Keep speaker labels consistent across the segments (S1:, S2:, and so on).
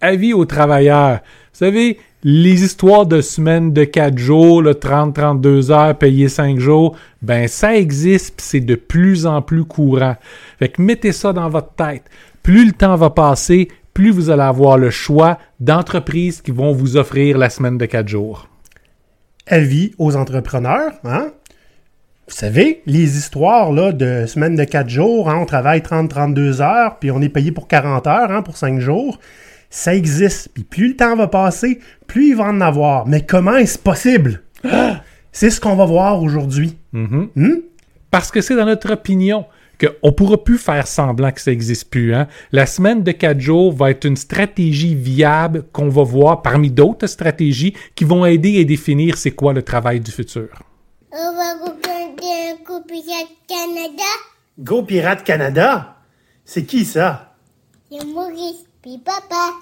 S1: avis aux travailleurs. Vous savez, les histoires de semaines de 4 jours, 30-32 heures, payées 5 jours, ben ça existe, c'est de plus en plus courant. Fait que mettez ça dans votre tête. Plus le temps va passer, plus vous allez avoir le choix d'entreprises qui vont vous offrir la semaine de 4 jours.
S2: Avis aux entrepreneurs, hein? Vous savez, les histoires là, de semaines de 4 jours, hein, on travaille 30-32 heures, puis on est payé pour 40 heures hein, pour 5 jours, ça existe. Puis plus le temps va passer, plus il va en avoir. Mais comment est-ce possible? C'est ce qu'on va voir aujourd'hui. Hmm?
S1: Parce que c'est dans notre opinion qu'on ne pourra plus faire semblant que ça n'existe plus. Hein? La semaine de 4 jours va être une stratégie viable qu'on va voir parmi d'autres stratégies qui vont aider à définir c'est quoi le travail du futur.
S3: On va regarder un coup Pirate Canada.
S2: Go Pirate Canada? C'est qui ça?
S3: C'est Maurice, puis papa.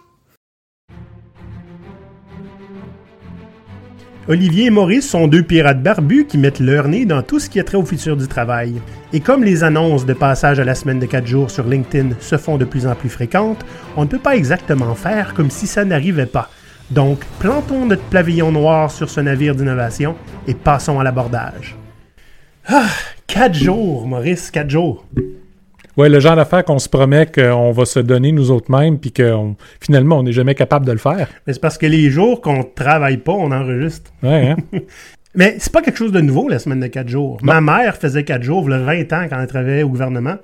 S2: Olivier et Maurice sont deux pirates barbus qui mettent leur nez dans tout ce qui est trait au futur du travail. Et comme les annonces de passage à la semaine de 4 jours sur LinkedIn se font de plus en plus fréquentes, on ne peut pas exactement faire comme si ça n'arrivait pas. Donc, plantons notre pavillon noir sur ce navire d'innovation et passons à l'abordage. Ah, 4 jours, Maurice, 4 jours.
S1: Ouais, le genre d'affaires qu'on se promet qu'on va se donner nous autres mêmes, puis que on- finalement, on n'est jamais capable de le faire.
S2: Mais c'est parce que les jours qu'on travaille pas, on enregistre.
S1: Ouais, hein?
S2: Mais c'est pas quelque chose de nouveau, la semaine de 4 jours. Ma mère faisait 4 jours, il y a 20 ans, quand elle travaillait au gouvernement.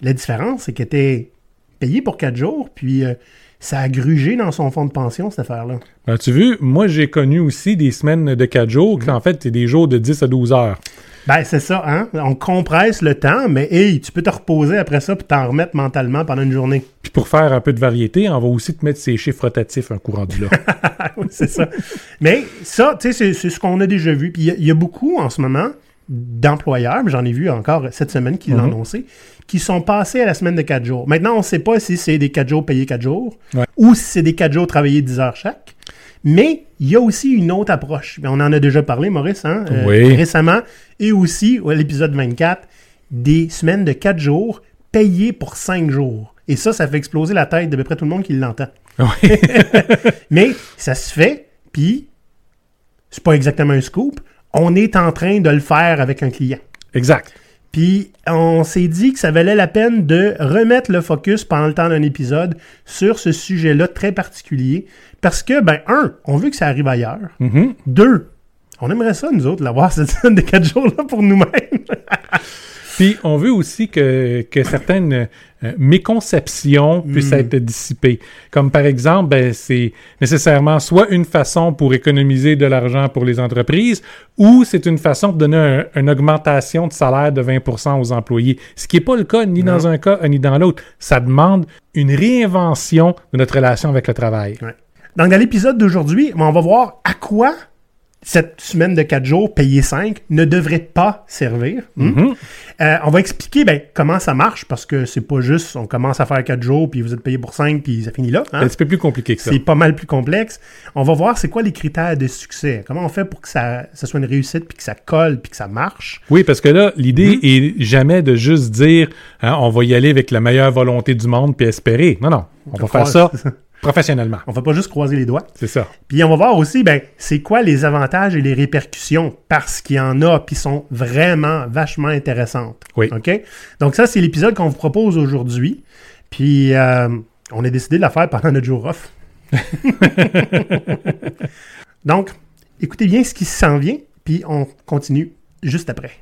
S2: La différence, c'est qu'elle était payée pour 4 jours, puis euh, ça a grugé dans son fonds de pension, cette affaire-là.
S1: Ben, tu vu, moi, j'ai connu aussi des semaines de 4 jours, qui en fait, c'est des jours de 10 à 12 heures.
S2: Ben, c'est ça, hein? On compresse le temps, mais hey, tu peux te reposer après ça puis t'en remettre mentalement pendant une journée.
S1: Puis pour faire un peu de variété, on va aussi te mettre ces chiffres rotatifs un coup rendu là.
S2: Oui, c'est ça. Mais ça, tu sais, c'est- ce qu'on a déjà vu. Puis il y a- il y, a beaucoup en ce moment d'employeurs, mais j'en ai vu encore cette semaine qui l'ont annoncé, qui sont passés à la semaine de 4 jours. Maintenant, on ne sait pas si c'est des 4 jours payés 4 jours
S1: Ouais.
S2: ou si c'est des 4 jours travaillés 10 heures chaque. Mais il y a aussi une autre approche. On en a déjà parlé, Maurice, hein, euh,
S1: Oui.
S2: récemment, et aussi, à l'épisode 24, des semaines de 4 jours payées pour 5 jours. Et ça, ça fait exploser la tête de peu près tout le monde qui l'entend.
S1: Oui.
S2: Mais ça se fait, puis c'est pas exactement un scoop. On est en train de le faire avec un client.
S1: exact.
S2: Puis on s'est dit que ça valait la peine de remettre le focus pendant le temps d'un épisode sur ce sujet-là très particulier. Parce que, ben, un, on veut que ça arrive ailleurs.
S1: Mhm.
S2: Deux, on aimerait ça, nous autres, l'avoir cette semaine de quatre jours-là pour nous-mêmes.
S1: Puis on veut aussi que, que certaines euh, méconceptions puissent être dissipées. Comme par exemple, ben, c'est nécessairement soit une façon pour économiser de l'argent pour les entreprises, ou c'est une façon de donner un- une augmentation de salaire de 20% aux employés. Ce qui n'est pas le cas ni dans un cas ni dans l'autre. Ça demande une réinvention de notre relation avec le travail.
S2: Ouais. Donc, dans l'épisode d'aujourd'hui, on va voir à quoi cette semaine de 4 jours payée 5 ne devrait pas servir. Hmm?
S1: Mhm.
S2: Euh, on va expliquer ben, comment ça marche parce que c'est pas juste on commence à faire 4 jours puis vous êtes payé pour 5 puis ça finit là. hein?
S1: C'est un petit peu plus compliqué que ça.
S2: C'est pas mal plus complexe. On va voir c'est quoi les critères de succès. Comment on fait pour que ça, ça soit une réussite puis que ça colle puis que ça marche?
S1: Oui, parce que là, l'idée est jamais de juste dire hein, on va y aller avec la meilleure volonté du monde puis espérer. Non, non. On va faire ça professionnellement.
S2: On va pas juste croiser les doigts.
S1: C'est ça.
S2: Puis on va voir aussi, ben, c'est quoi les avantages et les répercussions, parce qu'il y en a, puis sont vraiment vachement intéressantes.
S1: Oui.
S2: OK? Donc ça, c'est l'épisode qu'on vous propose aujourd'hui. Puis euh, on a décidé de la faire pendant notre jour off. Donc, écoutez bien ce qui s'en vient, puis on continue juste après.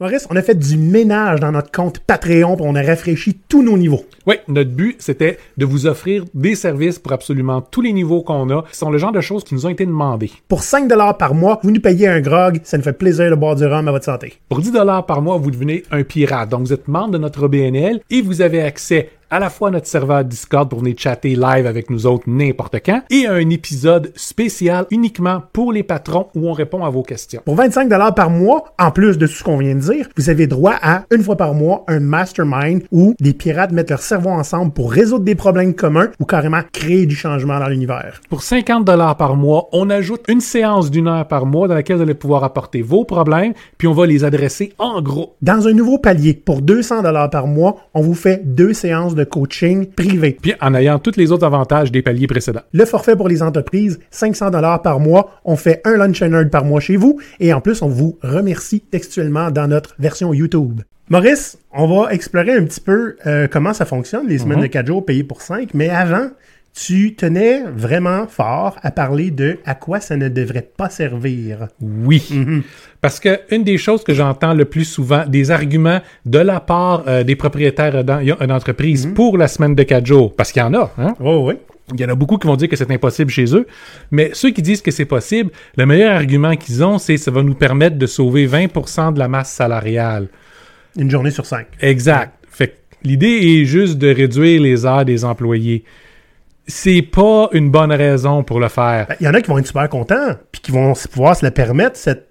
S2: Maurice, on a fait du ménage dans notre compte Patreon, puis on a rafraîchi tous nos niveaux.
S1: Oui, notre but, c'était de vous offrir des services pour absolument tous les niveaux qu'on a, qui sont le genre de choses qui nous ont été demandées.
S2: Pour 5 par mois, vous nous payez un grog, ça nous fait plaisir de boire du rhum à votre santé.
S1: Pour 10 dollars par mois, vous devenez un pirate. Donc, vous êtes membre de notre BNL et vous avez accès à la fois notre serveur Discord pour venir chatter live avec nous autres n'importe quand et un épisode spécial uniquement pour les patrons où on répond à vos questions.
S2: Pour 25 par mois, en plus de tout ce qu'on vient de dire, vous avez droit à, une fois par mois, un mastermind où les pirates mettent leur cerveau ensemble pour résoudre des problèmes communs ou carrément créer du changement dans l'univers.
S1: Pour 50 dollars par mois, on ajoute une séance d'une heure par mois dans laquelle vous allez pouvoir apporter vos problèmes, puis on va les adresser en gros.
S2: Dans un nouveau palier, pour 200 par mois, on vous fait deux séances de de coaching privé.
S1: Puis en ayant tous les autres avantages des paliers précédents.
S2: Le forfait pour les entreprises, 500 dollars par mois. On fait un lunch and learn par mois chez vous et en plus, on vous remercie textuellement dans notre version YouTube. Maurice, on va explorer un petit peu euh, comment ça fonctionne, les semaines de 4 jours payées pour 5, mais avant, tu tenais vraiment fort à parler de à quoi ça ne devrait pas servir.
S1: Oui. Parce que une des choses que j'entends le plus souvent, des arguments de la part euh, des propriétaires d'en- d'entreprises pour la semaine de 4 jours, parce qu'il y en a, hein?
S2: Oh oui.
S1: Il y en a beaucoup qui vont dire que c'est impossible chez eux, mais ceux qui disent que c'est possible, le meilleur argument qu'ils ont, c'est ça va nous permettre de sauver 20% de la masse salariale.
S2: Une journée sur 5.
S1: Exact. Fait que l'idée est juste de réduire les heures des employés. C'est pas une bonne raison pour le faire.
S2: Ben, Il y en a qui vont être super contents, puis qui vont pouvoir se la permettre, cette,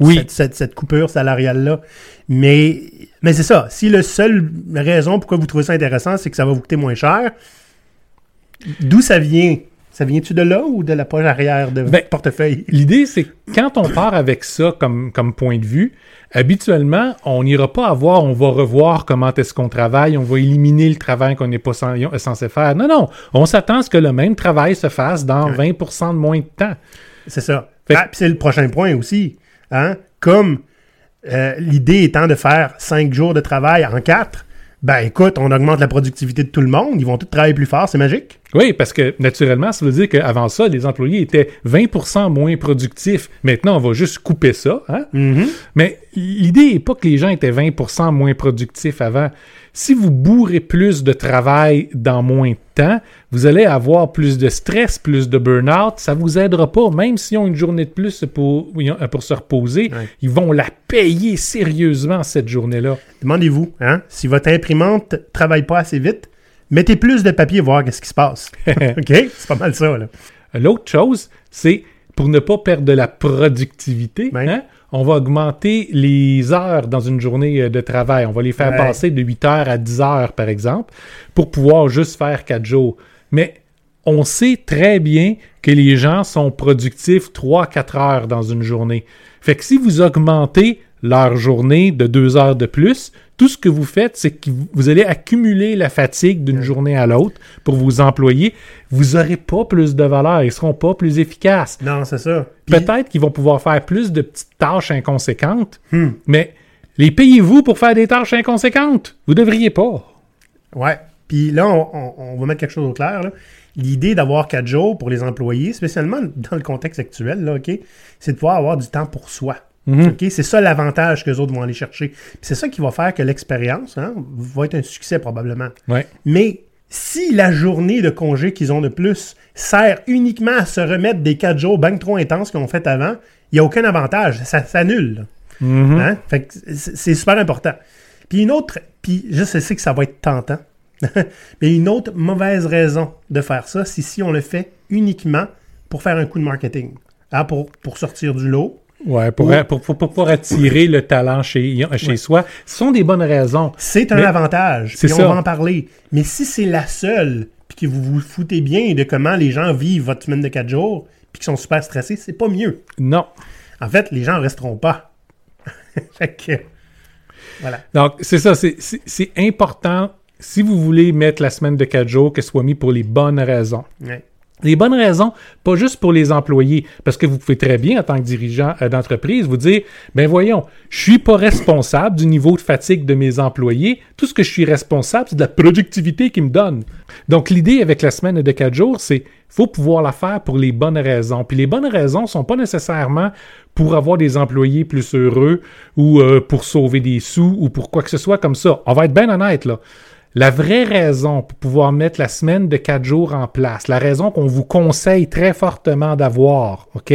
S1: Oui.
S2: cette, cette- cette coupure salariale-là. Mais, mais c'est ça. Si la seule raison pourquoi vous trouvez ça intéressant, c'est que ça va vous coûter moins cher, d'où ça vient? Ça vient-tu de là ou de la poche arrière de votre
S1: Ben,
S2: portefeuille?
S1: L'idée, c'est que quand on part avec ça comme, comme point de vue, habituellement, on n'ira pas avoir, on va revoir comment est-ce qu'on travaille, on va éliminer le travail qu'on n'est pas censé faire. Non, non, on s'attend à ce que le même travail se fasse dans 20% de moins de temps.
S2: C'est ça. Ah, c'est le prochain point aussi. Hein? Comme euh, l'idée étant de faire cinq jours de travail en quatre, ben écoute, on augmente la productivité de tout le monde, ils vont tous travailler plus fort, c'est magique.
S1: Oui, parce que naturellement, ça veut dire qu'avant ça, les employés étaient 20% moins productifs. Maintenant, on va juste couper ça. Hein? Mais l'idée n'est pas que les gens étaient 20% moins productifs avant. Si vous bourrez plus de travail dans moins de temps, vous allez avoir plus de stress, plus de burn-out. Ça vous aidera pas. Même s'ils ont une journée de plus pour, pour se reposer, ils vont la payer sérieusement cette journée-là.
S2: Demandez-vous, hein, si votre imprimante travaille pas assez vite, mettez plus de papier voir qu'est-ce qui se passe. OK? C'est pas mal ça.
S1: L'autre chose, c'est pour ne pas perdre de la productivité, hein, on va augmenter les heures dans une journée euh, de travail. On va les faire
S2: Ouais.
S1: passer de 8 heures à 10 heures, par exemple, pour pouvoir juste faire 4 jours. Mais on sait très bien que les gens sont productifs 3-4 heures dans une journée. Fait que si vous augmentez leur journée de 2 heures de plus, tout ce que vous faites, c'est que vous- allez accumuler la fatigue d'une journée à l'autre pour vos employés. Vous n'aurez pas plus de valeur, ils seront pas plus efficaces.
S2: Non, c'est ça. Puis-
S1: Peut-être qu'ils vont pouvoir faire plus de petites tâches inconséquentes,
S2: Hmm.
S1: mais les payez-vous pour faire des tâches inconséquentes? Vous devriez pas.
S2: Ouais. Puis là, on, on- on va mettre quelque chose au clair. là. L'idée d'avoir quatre jours pour les employés, spécialement dans le contexte actuel, là, OK, c'est de pouvoir avoir du temps pour soi.
S1: Mhm.
S2: C'est ça l'avantage que les autres vont aller chercher. Puis C'est ça qui va faire que l'expérience hein, va être un succès probablement.
S1: Ouais.
S2: Mais si la journée de congé qu'ils ont de plus sert uniquement à se remettre des quatre jours bien trop intenses qu'ils ont fait avant, il n'y a aucun avantage. Ça s'annule.
S1: Mhm.
S2: Hein? Fait que c'est c'est super important. Puis une autre, puis je sais que ça va être tentant, mais une autre mauvaise raison de faire ça, c'est si on le fait uniquement pour faire un coup de marketing. Hein, pour, pour sortir du lot.
S1: Ouais, pour,
S2: Ou-
S1: pour, pour, pour pouvoir attirer le talent chez, chez
S2: Ouais.
S1: soi. Ce sont des bonnes raisons.
S2: C'est un
S1: Mais-
S2: avantage.
S1: c'est
S2: Puis on
S1: ça.
S2: va en parler. Mais si c'est la seule, puis que vous vous foutez bien de comment les gens vivent votre semaine de 4 jours, puis qu'ils sont super stressés, c'est pas mieux.
S1: Non.
S2: En fait, les gens resteront pas. fait que. Voilà.
S1: Donc, c'est ça, c'est important, si vous voulez mettre la semaine de 4 jours, que ce soit mis pour les bonnes raisons.
S2: Ouais.
S1: Les bonnes raisons, pas juste pour les employés, parce que vous pouvez très bien, en tant que dirigeant euh, d'entreprise, vous dire, ben voyons, je suis pas responsable du niveau de fatigue de mes employés. Tout ce que je suis responsable, c'est de la productivité qu'ils me donnent. Donc, l'idée avec la semaine de 4 jours, c'est faut pouvoir la faire pour les bonnes raisons. Puis les bonnes raisons sont pas nécessairement pour avoir des employés plus heureux ou euh, pour sauver des sous ou pour quoi que ce soit comme ça. On va être bien honnête, là. La vraie raison pour pouvoir mettre la semaine de quatre jours en place, la raison qu'on vous conseille très fortement d'avoir, OK?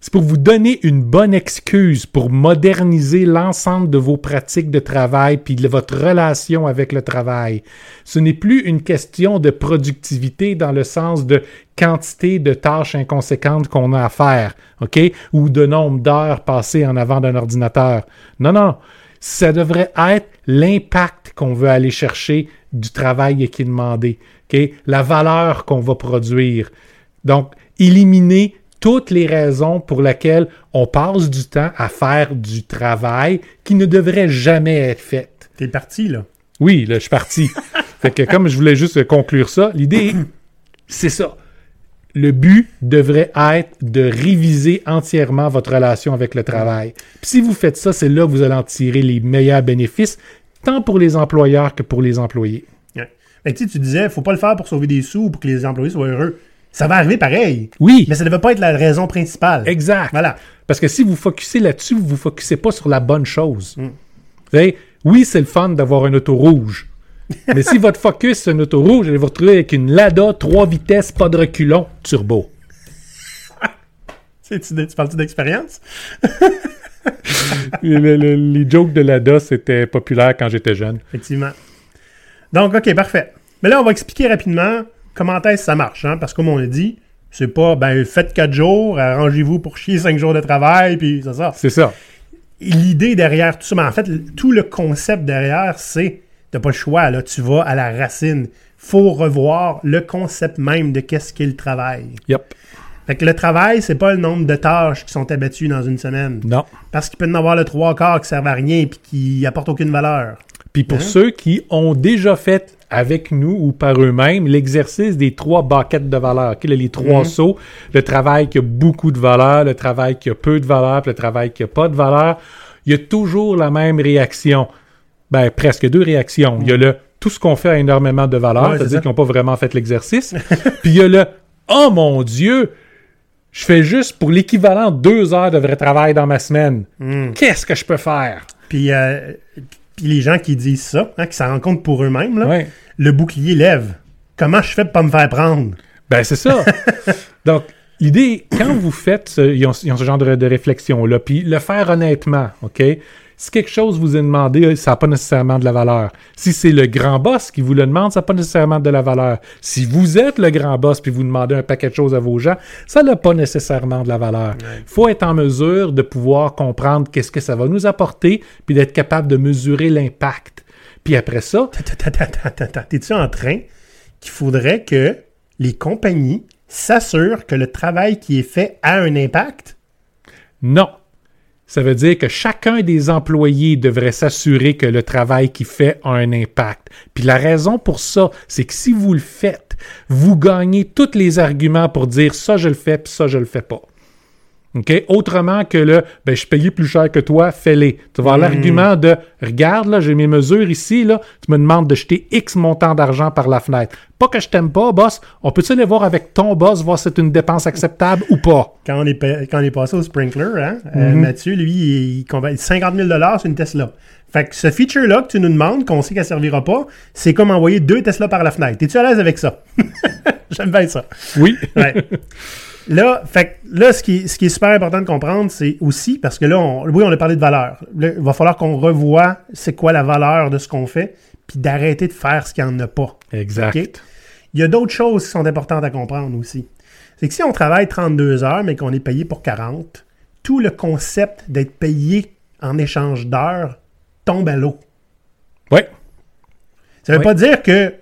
S1: C'est pour vous donner une bonne excuse pour moderniser l'ensemble de vos pratiques de travail puis de votre relation avec le travail. Ce n'est plus une question de productivité dans le sens de quantité de tâches inconséquentes qu'on a à faire, OK? Ou de nombre d'heures passées en avant d'un ordinateur. Non, non ça devrait être l'impact qu'on veut aller chercher du travail qui est demandé, la valeur qu'on va produire. Donc, éliminer toutes les raisons pour lesquelles on passe du temps à faire du travail qui ne devrait jamais être fait.
S2: T'es parti, là.
S1: Oui, là, je suis parti. Fait que comme je voulais juste conclure ça, l'idée, c'est ça. Le but devrait être de réviser entièrement votre relation avec le travail. Puis si vous faites ça, c'est là que vous allez en tirer les meilleurs bénéfices, tant pour les employeurs que pour les employés.
S2: Ouais. Que, tu sais, tu disais, faut pas le faire pour sauver des sous ou pour que les employés soient heureux. Ça va arriver pareil.
S1: Oui,
S2: Mais ça ne devait pas être la raison principale.
S1: exact.
S2: Voilà.
S1: Parce que si vous focussez là-dessus, vous ne focussez pas sur la bonne chose.
S2: Mm.
S1: Vous savez, oui, c'est le fun d'avoir un auto rouge. mais si votre focus c'est un auto rouge, allez vous retrouver avec une Lada 3 vitesses, pas de reculon, turbo.
S2: Tu, tu, tu parles-tu d'expérience?
S1: Le- le- les jokes de Lada, c'était populaire quand j'étais jeune.
S2: Effectivement. Donc, OK, parfait. Mais là, on va expliquer rapidement comment est-ce que ça marche. Hein? Parce que comme on l'a dit, c'est pas, ben, faites 4 jours, arrangez-vous pour chier 5 jours de travail, puis ça.
S1: C'est ça.
S2: L'idée derrière tout ça, mais en fait, tout le concept derrière, c'est t'as pas le choix, là, tu vas à la racine. Faut revoir le concept même de qu'est-ce qu'est le travail.
S1: Yep.
S2: Fait que le travail, c'est pas le nombre de tâches qui sont abattues dans une semaine.
S1: Non.
S2: Parce qu'il peut y en avoir le trois quarts qui servent à rien et qui apportent aucune valeur.
S1: Puis pour
S2: Hein?
S1: ceux qui ont déjà fait avec nous ou par eux-mêmes l'exercice des trois baquettes de valeur, OK, là, les trois
S2: Mhm.
S1: sauts, le travail qui a beaucoup de valeur, le travail qui a peu de valeur, puis le travail qui a pas de valeur, il y a toujours la même réaction. Ben, presque deux réactions. Il y a le tout ce qu'on fait a énormément de valeur,
S2: Ouais,
S1: c'est-à-dire qu'ils n'ont pas vraiment fait l'exercice. puis il y a le Oh mon Dieu, je fais juste pour l'équivalent de deux heures de vrai travail dans ma semaine.
S2: Hmm.
S1: Qu'est-ce que je peux faire?
S2: Puis, euh, puis les gens qui disent ça, hein, qui s'en rendent compte pour eux-mêmes,
S1: Ouais.
S2: le bouclier lève. Comment je fais pour pas me faire prendre?
S1: Ben, c'est ça. Donc, l'idée, quand vous faites, ce, ils, ont, ils ont ce genre de, de réflexion-là, puis le faire honnêtement, OK? Si quelque chose vous est demandé, ça n'a pas nécessairement de la valeur. Si c'est le grand boss qui vous le demande, ça n'a pas nécessairement de la valeur. Si vous êtes le grand boss puis vous demandez un paquet de choses à vos gens, ça n'a pas nécessairement de la valeur. Il faut être en mesure de pouvoir comprendre qu'est-ce que ça va nous apporter puis d'être capable de mesurer l'impact. Puis après ça,
S2: T'es-tu en train qu'il faudrait que les compagnies s'assurent que le travail qui est fait a un impact?
S1: Non. Ça veut dire que chacun des employés devrait s'assurer que le travail qu'il fait a un impact. Puis la raison pour ça, c'est que si vous le faites, vous gagnez tous les arguments pour dire ça je le fais, puis ça je le fais pas. Autrement que le ben, je payé plus cher que toi, fais-les. Tu vas avoir l'argument de regarde, là, j'ai mes mesures ici, là, tu me demandes de jeter X montant d'argent par la fenêtre. Pas que je t'aime pas, boss. On peut-tu aller voir avec ton boss, voir si c'est une dépense acceptable ou pas?
S2: Quand on est, quand on est passé au sprinkler, hein, euh, Mathieu, lui, il, il convainc 50 000 sur une Tesla. Fait que ce feature-là que tu nous demandes, qu'on sait qu'elle servira pas, c'est comme envoyer deux Tesla par la fenêtre. Es-tu à l'aise avec ça? J'aime bien ça.
S1: Oui.
S2: Ouais. Là, fait là, ce qui, est- ce qui est super important de comprendre, c'est aussi, parce que là, on, oui, on a parlé de valeur. Là, il va falloir qu'on revoie c'est quoi la valeur de ce qu'on fait, puis d'arrêter de faire ce qu'il n'y en a pas.
S1: Exact.
S2: Il y a d'autres choses qui sont importantes à comprendre aussi. C'est que si on travaille 32 heures, mais qu'on est payé pour 40, tout le concept d'être payé en échange d'heures tombe à l'eau.
S1: Ouais.
S2: Ça ne veut
S1: Oui.
S2: pas dire que,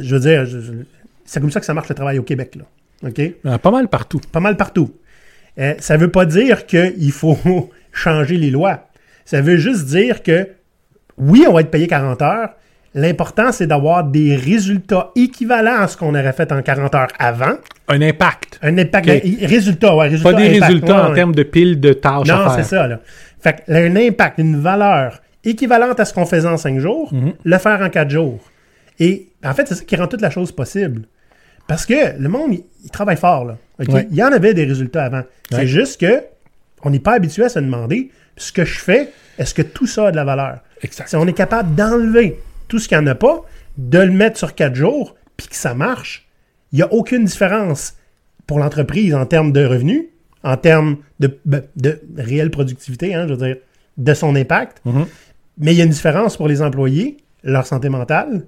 S2: je veux dire, c'est comme ça que ça marche le travail au Québec, là. OK?
S1: Euh, Pas mal partout.
S2: Pas mal partout. Euh, ça ne veut pas dire qu'il faut changer les lois. Ça veut juste dire que, oui, on va être payé 40 heures. L'important, c'est d'avoir des résultats équivalents à ce qu'on aurait fait en 40 heures avant.
S1: Un impact.
S2: Un impact.
S1: Ok.
S2: ben, résultat, ouais, résultat,
S1: Pas des
S2: impact,
S1: résultats
S2: ouais,
S1: en
S2: ouais.
S1: termes de piles de tâches
S2: Non, c'est ça, là. Fait que, un impact, une valeur équivalente à ce qu'on faisait en 5 jours,
S1: Mhm.
S2: le faire en 4 jours. Et en fait, c'est ça qui rend toute la chose possible. Parce que le monde, il, il travaille fort, là.
S1: Ouais.
S2: Il y en avait des résultats avant. C'est
S1: Ouais.
S2: juste que on n'est pas habitué à se demander ce que je fais, est-ce que tout ça a de la valeur?
S1: Exact.
S2: Si on est capable d'enlever tout ce qu'il n'y en a pas, de le mettre sur 4 jours, puis que ça marche, il n'y a aucune différence pour l'entreprise en termes de revenus, en termes de, de, de réelle productivité, hein, je veux dire, de son impact.
S1: Mhm.
S2: Mais il y a une différence pour les employés, leur santé mentale.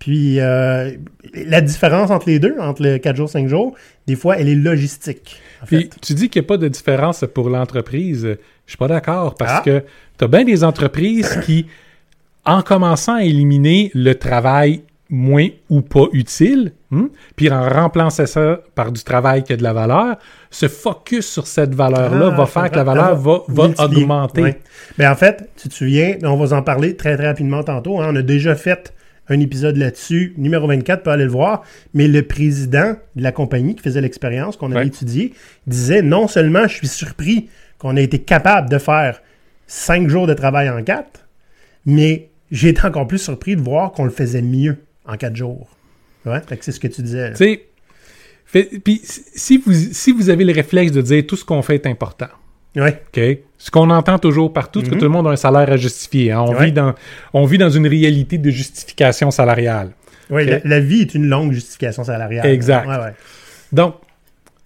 S2: Puis euh, la différence entre les deux, entre le 4 jours, 5 jours, des fois, elle est logistique. En
S1: Puis
S2: fait.
S1: tu dis qu'il n'y a pas de différence pour l'entreprise. Je suis pas d'accord parce
S2: Ah.
S1: que tu as bien des entreprises qui, en commençant à éliminer le travail moins ou pas utile, hmm, puis en remplaçant ça par du travail qui a de la valeur, se focus sur cette valeur-là
S2: Ah,
S1: va faire que la valeur va, va augmenter.
S2: Ouais. Ben, en fait, tu te souviens, on va en parler très très rapidement tantôt. hein, on a déjà fait un épisode là-dessus, numéro 24, peut aller le voir. Mais le président de la compagnie qui faisait l'expérience, qu'on avait
S1: Ouais.
S2: étudié, disait non seulement je suis surpris qu'on ait été capable de faire cinq jours de travail en quatre, mais j'ai été encore plus surpris de voir qu'on le faisait mieux en quatre jours. Ouais, c'est ce que tu disais.
S1: Tu sais, puis si vous, si vous avez le réflexe de dire tout ce qu'on fait est important,
S2: Ouais,
S1: OK? Ce qu'on entend toujours partout, c'est que
S2: Mhm.
S1: tout le monde a un salaire à justifier. hein. On,
S2: Ouais.
S1: vit dans, on vit dans une réalité de justification salariale. Ok.
S2: la, la vie est une longue justification salariale.
S1: Exact.
S2: Ouais.
S1: Donc,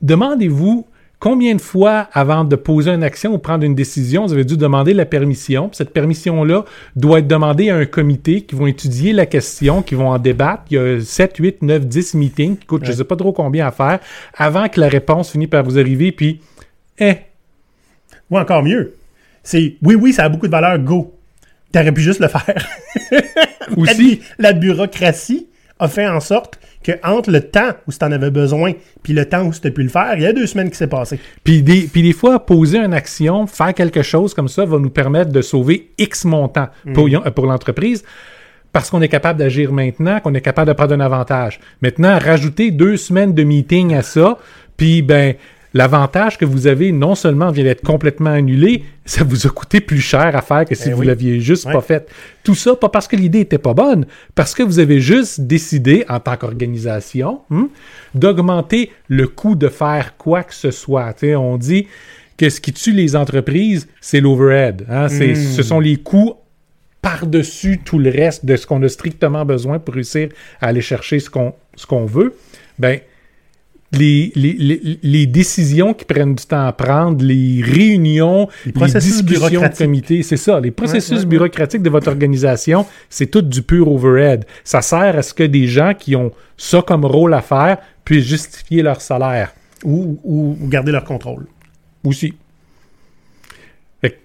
S1: demandez-vous combien de fois, avant de poser une action ou prendre une décision, vous avez dû demander la permission. Puis cette permission-là doit être demandée à un comité qui vont étudier la question, qui vont en débattre. Il y a 7, 8, 9, 10 meetings qui coûtent je
S2: Ouais.
S1: sais pas trop combien à faire avant que la réponse finisse par vous arriver. Puis, eh,
S2: Ou encore mieux, c'est oui, oui, ça a beaucoup de valeur, go. T'aurais pu juste le faire.
S1: Aussi,
S2: la bureaucratie a fait en sorte que entre le temps où tu en avais besoin puis le temps où tu as pu le faire, il y a deux semaines qui s'est passé.
S1: Puis des, puis des fois, poser une action, faire quelque chose comme ça va nous permettre de sauver X montant pour,
S2: Mm.
S1: euh, pour l'entreprise parce qu'on est capable d'agir maintenant, qu'on est capable de prendre un avantage. Maintenant, rajouter deux semaines de meeting à ça, puis ben l'avantage que vous avez non seulement vient d'être complètement annulé, ça vous a coûté plus cher à faire que si
S2: Eh
S1: vous
S2: oui.
S1: l'aviez juste
S2: Ouais.
S1: pas fait. Tout ça, pas parce que l'idée était pas bonne, parce que vous avez juste décidé, en tant qu'organisation, hmm, d'augmenter le coût de faire quoi que ce soit. On dit que ce qui tue les entreprises, c'est l'overhead. hein. C'est-
S2: Mm.
S1: Ce sont les coûts par-dessus tout le reste de ce qu'on a strictement besoin pour réussir à aller chercher ce qu'on ce qu'on veut. Ben, les, les, les, les décisions qui prennent du temps à prendre, les réunions, les,
S2: processus
S1: discussions de comité, c'est ça. Les processus
S2: Ouais, ouais, ouais.
S1: bureaucratiques de votre organisation, c'est tout du pur overhead. Ça sert à ce que des gens qui ont ça comme rôle à faire puissent justifier leur salaire
S2: Ou, ou- ou garder leur contrôle.
S1: aussi. Fait que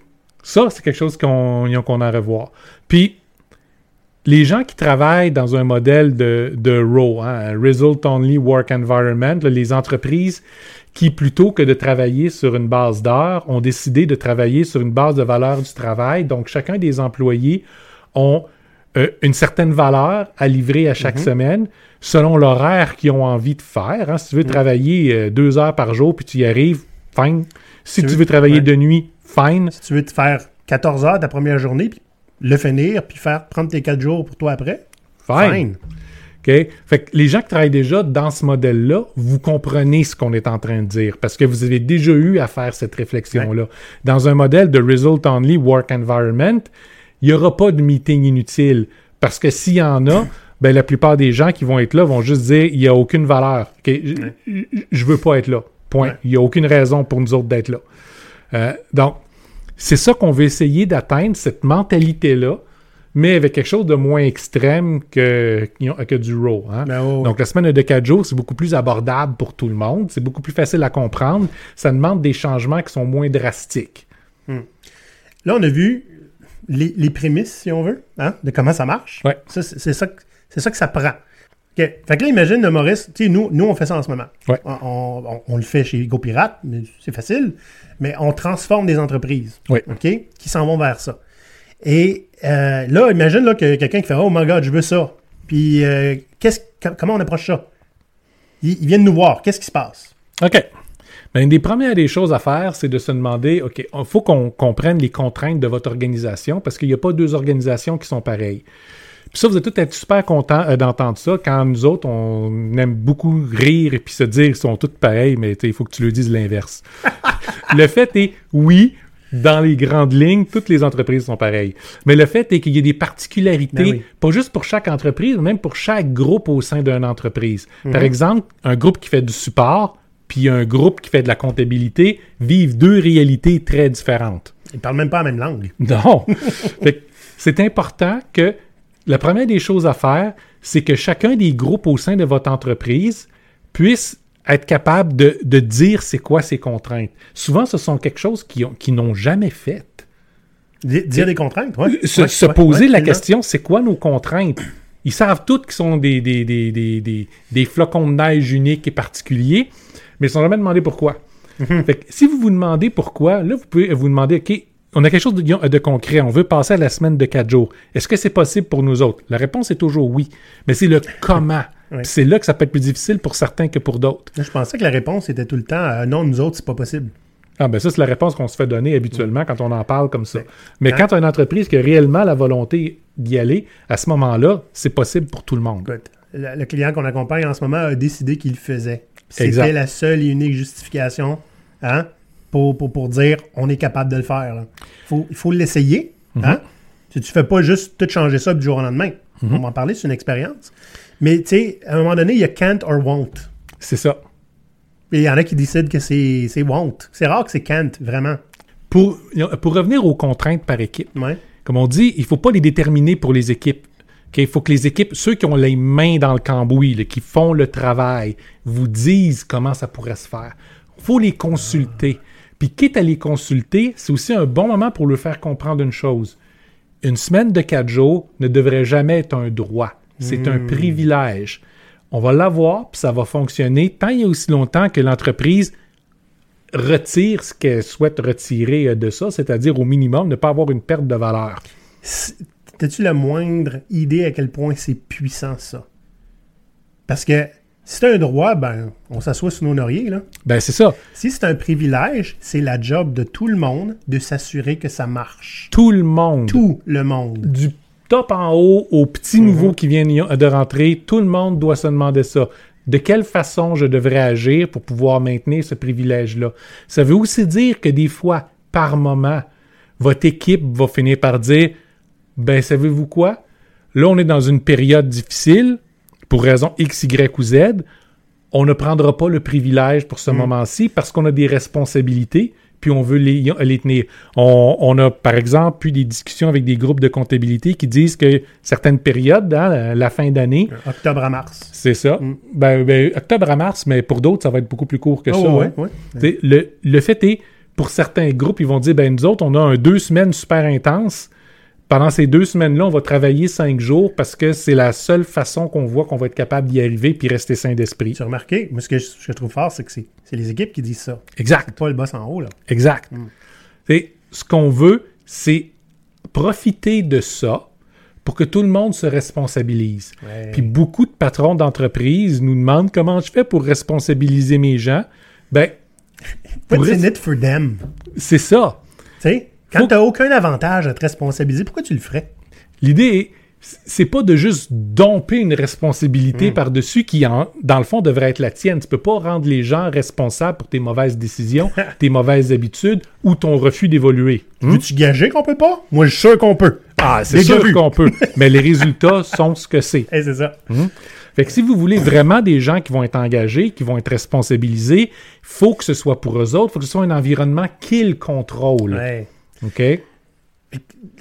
S1: ça, c'est quelque chose qu'on qu'on a à revoir. Puis, les gens qui travaillent dans un modèle de, de ROE, hein, un Result Only Work Environment, là, les entreprises qui, plutôt que de travailler sur une base d'heures, ont décidé de travailler sur une base de valeur du travail. Donc, chacun des employés ont euh, une certaine valeur à livrer à chaque semaine selon l'horaire qu'ils ont envie de faire. hein. Si tu veux travailler euh, deux heures par jour puis tu y arrives, fine. Si
S2: Tu
S1: tu
S2: veux-
S1: veux travailler
S2: ouais.
S1: de nuit, fine.
S2: Si tu veux te faire 14 heures ta première journée, puis le finir, puis faire prendre tes 4 jours pour toi après,
S1: Fine.
S2: fine.
S1: OK? Fait que les gens qui travaillent déjà dans ce modèle-là, vous comprenez ce qu'on est en train de dire parce que vous avez déjà eu à faire cette réflexion-là. Dans un modèle de Result Only Work Environment, il n'y aura pas de meeting inutile parce que s'il y en a, ben, la plupart des gens qui vont être là vont juste dire il n'y a aucune valeur. OK? Je- Je veux pas être là. Point.
S2: Ouais.
S1: Il n'y a aucune raison pour nous autres d'être là. Euh, donc, c'est ça qu'on veut essayer d'atteindre, cette mentalité-là, mais avec quelque chose de moins extrême que, que du RAW. hein.
S2: Ben, oh,
S1: Donc, la semaine de 4 jours, c'est beaucoup plus abordable pour tout le monde. C'est beaucoup plus facile à comprendre. Ça demande des changements qui sont moins drastiques.
S2: Là, on a vu les, les prémices, si on veut, hein, de comment ça marche.
S1: Ouais.
S2: Ça, c'est ça, ça que ça prend. Fait que là, imagine, le Maurice, tu sais, nous, nous, on fait ça en ce moment.
S1: Ouais.
S2: On, on- on le fait chez GoPirate, mais c'est facile, mais on transforme des entreprises. Qui s'en vont vers ça. Et euh, là, imagine là, que quelqu'un qui fait Oh my God, je veux ça. Puis, euh, qu'est-ce, com- comment on approche ça? Ils, ils viennent nous voir. Qu'est-ce qui se passe?
S1: OK. Ben, une des premières des choses à faire, c'est de se demander, OK, il faut qu'on comprenne les contraintes de votre organisation parce qu'il n'y a pas deux organisations qui sont pareilles. Puis ça, vous êtes tous super contents euh, d'entendre ça quand nous autres, on aime beaucoup rire et puis se dire qu'ils sont tous pareils, mais il faut que tu le dises l'inverse. le fait est, oui, dans les grandes lignes, toutes les entreprises sont pareilles. Mais le fait est qu'il y a des particularités,
S2: Ben oui.
S1: pas juste pour chaque entreprise, mais même pour chaque groupe au sein d'une entreprise. Par exemple, un groupe qui fait du support, puis un groupe qui fait de la comptabilité, vivent deux réalités très différentes.
S2: Ils parlent même pas la même langue.
S1: Non. C'est important que la première des choses à faire, c'est que chacun des groupes au sein de votre entreprise puisse être capable de, de dire c'est quoi ses contraintes. Souvent, ce sont quelque chose qu'ils qu'ils n'ont jamais fait.
S2: Di- Dire des contraintes.
S1: Se,
S2: Ouais,
S1: se
S2: ouais,
S1: poser
S2: ouais,
S1: la question, c'est quoi nos contraintes? Ils savent tous qu'ils sont des, des, des, des, des, des flocons de neige uniques et particuliers, mais ils ne sont jamais demandé pourquoi.
S2: Mhm.
S1: Fait que si vous vous demandez pourquoi, là, vous pouvez vous demander, OK, on a quelque chose de, de concret. On veut passer à la semaine de quatre jours. Est-ce que c'est possible pour nous autres? La réponse est toujours oui. Mais c'est le comment.
S2: Oui.
S1: C'est là que ça peut être plus difficile pour certains que pour d'autres.
S2: Je pensais que la réponse était tout le temps euh, non, nous autres, c'est pas possible.
S1: Ah ben ça, c'est la réponse qu'on se fait donner habituellement quand on en parle comme ça. Mais
S2: Hein?
S1: quand tu as une entreprise qui a réellement la volonté d'y aller, à ce moment-là, c'est possible pour tout le monde.
S2: Le, le client qu'on accompagne en ce moment a décidé qu'il le faisait. C'était la seule et unique justification hein, pour, pour, pour dire on est capable de le faire. là. Faut, il faut l'essayer.
S1: Mhm.
S2: hein. Tu fais pas juste tout changer ça du jour au lendemain.
S1: Mhm.
S2: On va en parler, c'est une expérience. Mais tu sais, à un moment donné, il y a can't or won't.
S1: C'est ça.
S2: Et il y en a qui décident que c'est c'est won't. C'est rare que c'est can't, vraiment.
S1: Pour, pour revenir aux contraintes par équipe,
S2: Ouais.
S1: comme on dit, il faut pas les déterminer pour les équipes. Il faut que les équipes, ceux qui ont les mains dans le cambouis, là, qui font le travail, vous disent comment ça pourrait se faire. Il faut les consulter. Puis quitte à les consulter, c'est aussi un bon moment pour leur faire comprendre une chose. Une semaine de quatre jours ne devrait jamais être un droit. C'est un privilège. On va l'avoir, puis ça va fonctionner tant il y a aussi longtemps que l'entreprise retire ce qu'elle souhaite retirer euh, de ça, c'est-à-dire au minimum ne pas avoir une perte de valeur.
S2: T'as-tu la moindre idée à quel point c'est puissant, ça? Parce que si c'est un droit, ben, on s'assoit sur nos lauriers, là.
S1: Ben c'est ça.
S2: Si c'est un privilège, c'est la job de tout le monde de s'assurer que ça marche.
S1: Tout le monde,
S2: Tout le monde.
S1: du top en haut au petit nouveau qui vient de rentrer, tout le monde doit se demander ça. De quelle façon je devrais agir pour pouvoir maintenir ce privilège-là? Ça veut aussi dire que des fois, par moment, votre équipe va finir par dire Ben, savez-vous quoi? Là, on est dans une période difficile, pour raison X, Y ou Z. On ne prendra pas le privilège pour ce moment-ci parce qu'on a des responsabilités, puis on veut les, les tenir. On, on a, par exemple, eu des discussions avec des groupes de comptabilité qui disent que certaines périodes, hein, la, la fin d'année,
S2: Octobre à mars.
S1: c'est ça.
S2: Mm.
S1: Ben, ben, octobre à mars, mais pour d'autres, ça va être beaucoup plus court que
S2: Oh,
S1: ça.
S2: ouais,
S1: hein.
S2: ouais.
S1: Le, le fait est, pour certains groupes, ils vont dire, ben nous autres, on a un deux semaines super intense. Pendant ces deux semaines-là, on va travailler cinq jours parce que c'est la seule façon qu'on voit qu'on va être capable d'y arriver puis rester sain d'esprit.
S2: Tu as remarqué, moi, ce que je, ce que je trouve fort, c'est que c'est les équipes qui disent ça.
S1: Exact.
S2: Pas le boss en haut, là.
S1: Exact. T'sais, ce qu'on veut, c'est profiter de ça pour que tout le monde se responsabilise.
S2: Ouais.
S1: Puis beaucoup de patrons d'entreprise nous demandent comment je fais pour responsabiliser mes gens. Ben, pour
S2: What's in it for them?
S1: c'est ça.
S2: Tu sais, quand t'as aucun avantage à te responsabiliser, pourquoi tu le ferais?
S1: L'idée est, c'est pas de juste domper une responsabilité par-dessus qui, en- dans le fond, devrait être la tienne. Tu peux pas rendre les gens responsables pour tes mauvaises décisions, tes mauvaises habitudes ou ton refus d'évoluer. Hmm?
S2: Veux-tu gager qu'on peut pas? Moi, je suis sûr qu'on peut.
S1: Ah, c'est
S2: Déjà
S1: sûr qu'on peut. Mais les résultats sont ce que c'est.
S2: Eh, c'est ça.
S1: Fait que si vous voulez vraiment des gens qui vont être engagés, qui vont être responsabilisés, faut que ce soit pour eux autres, faut que ce soit un environnement qu'ils contrôlent.
S2: Ouais.
S1: OK?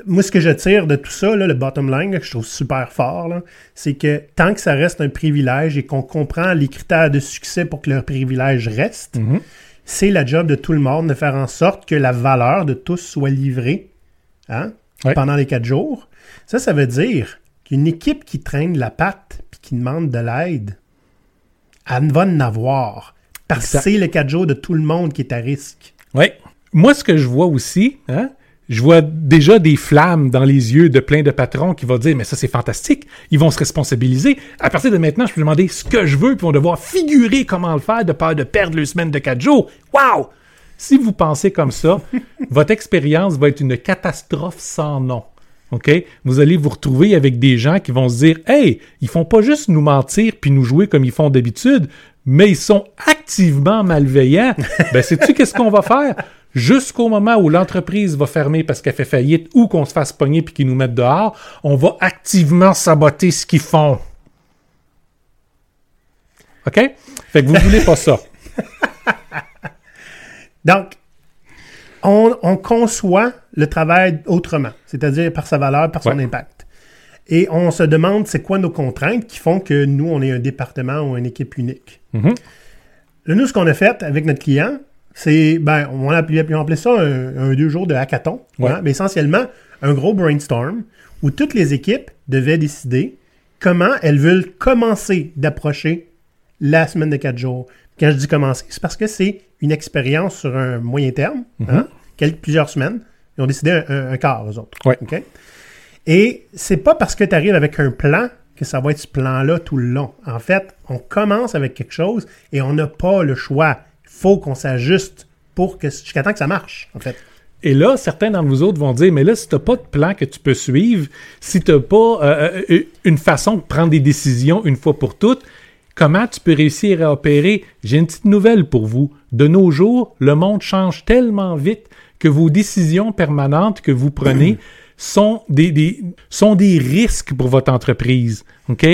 S2: Moi, ce que je tire de tout ça, là, le bottom line, là, que je trouve super fort, c'est que tant que ça reste un privilège et qu'on comprend les critères de succès pour que leur privilège reste,
S1: Mhm.
S2: c'est la job de tout le monde de faire en sorte que la valeur de tous soit livrée hein,
S1: Ouais.
S2: pendant les quatre jours. Ça, ça veut dire qu'une équipe qui traîne la patte puis qui demande de l'aide, elle va en avoir. Parce que c'est les quatre jours de tout le monde qui est à risque.
S1: Oui. Moi, ce que je vois aussi, hein, je vois déjà des flammes dans les yeux de plein de patrons qui vont dire Mais ça, c'est fantastique. Ils vont se responsabiliser. À partir de maintenant, je peux demander ce que je veux, puis ils vont devoir figurer comment le faire de peur de perdre le semaine de quatre jours. Wow! Si vous pensez comme ça, votre expérience va être une catastrophe sans nom. OK? Vous allez vous retrouver avec des gens qui vont se dire Hey, ils font pas juste nous mentir puis nous jouer comme ils font d'habitude, mais ils sont activement malveillants. ben, sais-tu qu'est-ce qu'on va faire? Jusqu'au moment où l'entreprise va fermer parce qu'elle fait faillite ou qu'on se fasse pogner puis qu'ils nous mettent dehors, on va activement saboter ce qu'ils font. OK? Fait que vous voulez pas ça.
S2: Donc, on, on conçoit le travail autrement, c'est-à-dire par sa valeur, par son
S1: Ouais.
S2: impact. Et on se demande c'est quoi nos contraintes qui font que nous, on est un département ou une équipe unique.
S1: Mhm.
S2: Là, nous, ce qu'on a fait avec notre client, c'est, ben, on a appelé ça un, un deux jours de hackathon.
S1: Ouais.
S2: hein, mais essentiellement, un gros brainstorm où toutes les équipes devaient décider comment elles veulent commencer d'approcher la semaine de quatre jours. Quand je dis commencer, c'est parce que c'est une expérience sur un moyen terme, hein, quelques, plusieurs semaines, Ils ont décidé un, un- un quart, eux autres.
S1: Ouais.
S2: OK? Et c'est pas parce que tu arrives avec un plan que ça va être ce plan-là tout le long. En fait, on commence avec quelque chose et on n'a pas le choix. Il faut qu'on s'ajuste pour que jusqu'à temps que ça marche, en fait.
S1: Et là, certains d'entre vous autres vont dire, mais là, si tu n'as pas de plan que tu peux suivre, si tu n'as pas euh, euh, une façon de prendre des décisions une fois pour toutes, comment tu peux réussir à opérer? J'ai une petite nouvelle pour vous. De nos jours, le monde change tellement vite que vos décisions permanentes que vous prenez sont des, des- sont des risques pour votre entreprise. OK?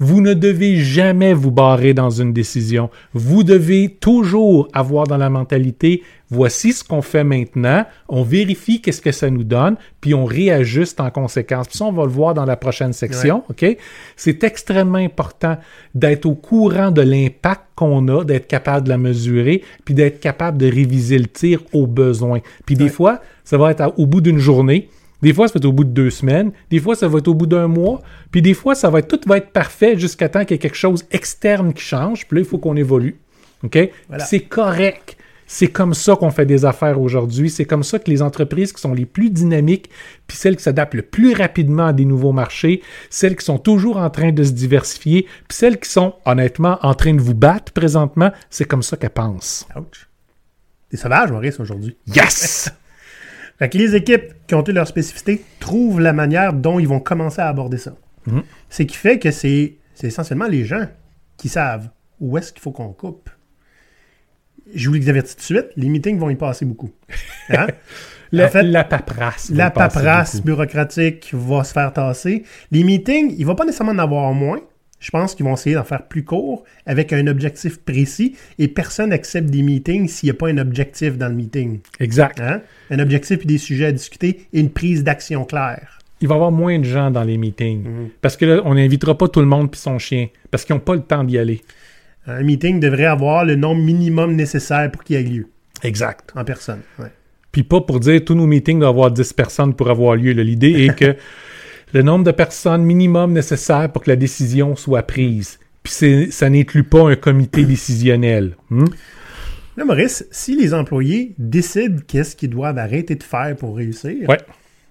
S1: Vous ne devez jamais vous barrer dans une décision. Vous devez toujours avoir dans la mentalité, voici ce qu'on fait maintenant, on vérifie qu'est-ce que ça nous donne, puis on réajuste en conséquence. Puis ça, on va le voir dans la prochaine section, OK? C'est extrêmement important d'être au courant de l'impact qu'on a, d'être capable de la mesurer, puis d'être capable de réviser le tir au besoin. Puis des fois, ça va être au bout d'une journée, des fois, ça va être au bout de deux semaines. Des fois, ça va être au bout d'un mois. Puis des fois, ça va être, tout va être parfait jusqu'à temps qu'il y ait quelque chose externe qui change. Puis là, il faut qu'on évolue. OK?
S2: Voilà.
S1: C'est correct. C'est comme ça qu'on fait des affaires aujourd'hui. C'est comme ça que les entreprises qui sont les plus dynamiques, puis celles qui s'adaptent le plus rapidement à des nouveaux marchés, celles qui sont toujours en train de se diversifier, puis celles qui sont honnêtement en train de vous battre présentement, c'est comme ça qu'elles pensent.
S2: Ouch. Des sauvages, Maurice, aujourd'hui.
S1: Yes!
S2: Fait que les équipes qui ont eu leur spécificité trouvent la manière dont ils vont commencer à aborder ça.
S1: Mhm.
S2: Ce qui fait que c'est essentiellement les gens qui savent où est-ce qu'il faut qu'on coupe. Je vous l'exavertis tout de suite, les meetings vont y passer beaucoup. Hein?
S1: La,
S2: En fait,
S1: la paperasse.
S2: La paperasse bureaucratique va se faire tasser. Les meetings, il va pas nécessairement en avoir moins. Je pense qu'ils vont essayer d'en faire plus court avec un objectif précis et personne n'accepte des meetings s'il n'y a pas un objectif dans le meeting.
S1: Exact.
S2: Hein? Un objectif et des sujets à discuter et une prise d'action claire.
S1: Il va y avoir moins de gens dans les meetings.
S2: Mhm.
S1: Parce que là, on n'invitera pas tout le monde puis son chien. Parce qu'ils n'ont pas le temps d'y aller.
S2: Un meeting devrait avoir le nombre minimum nécessaire pour qu'il ait lieu
S1: Exact.
S2: en personne. Ouais.
S1: Puis pas pour dire tous nos meetings doivent avoir 10 personnes pour avoir lieu. L'idée est que le nombre de personnes minimum nécessaire pour que la décision soit prise. Puis ça n'inclut pas un comité décisionnel. Hmm?
S2: Là, Maurice, si les employés décident qu'est-ce qu'ils doivent arrêter de faire pour réussir,
S1: Ouais.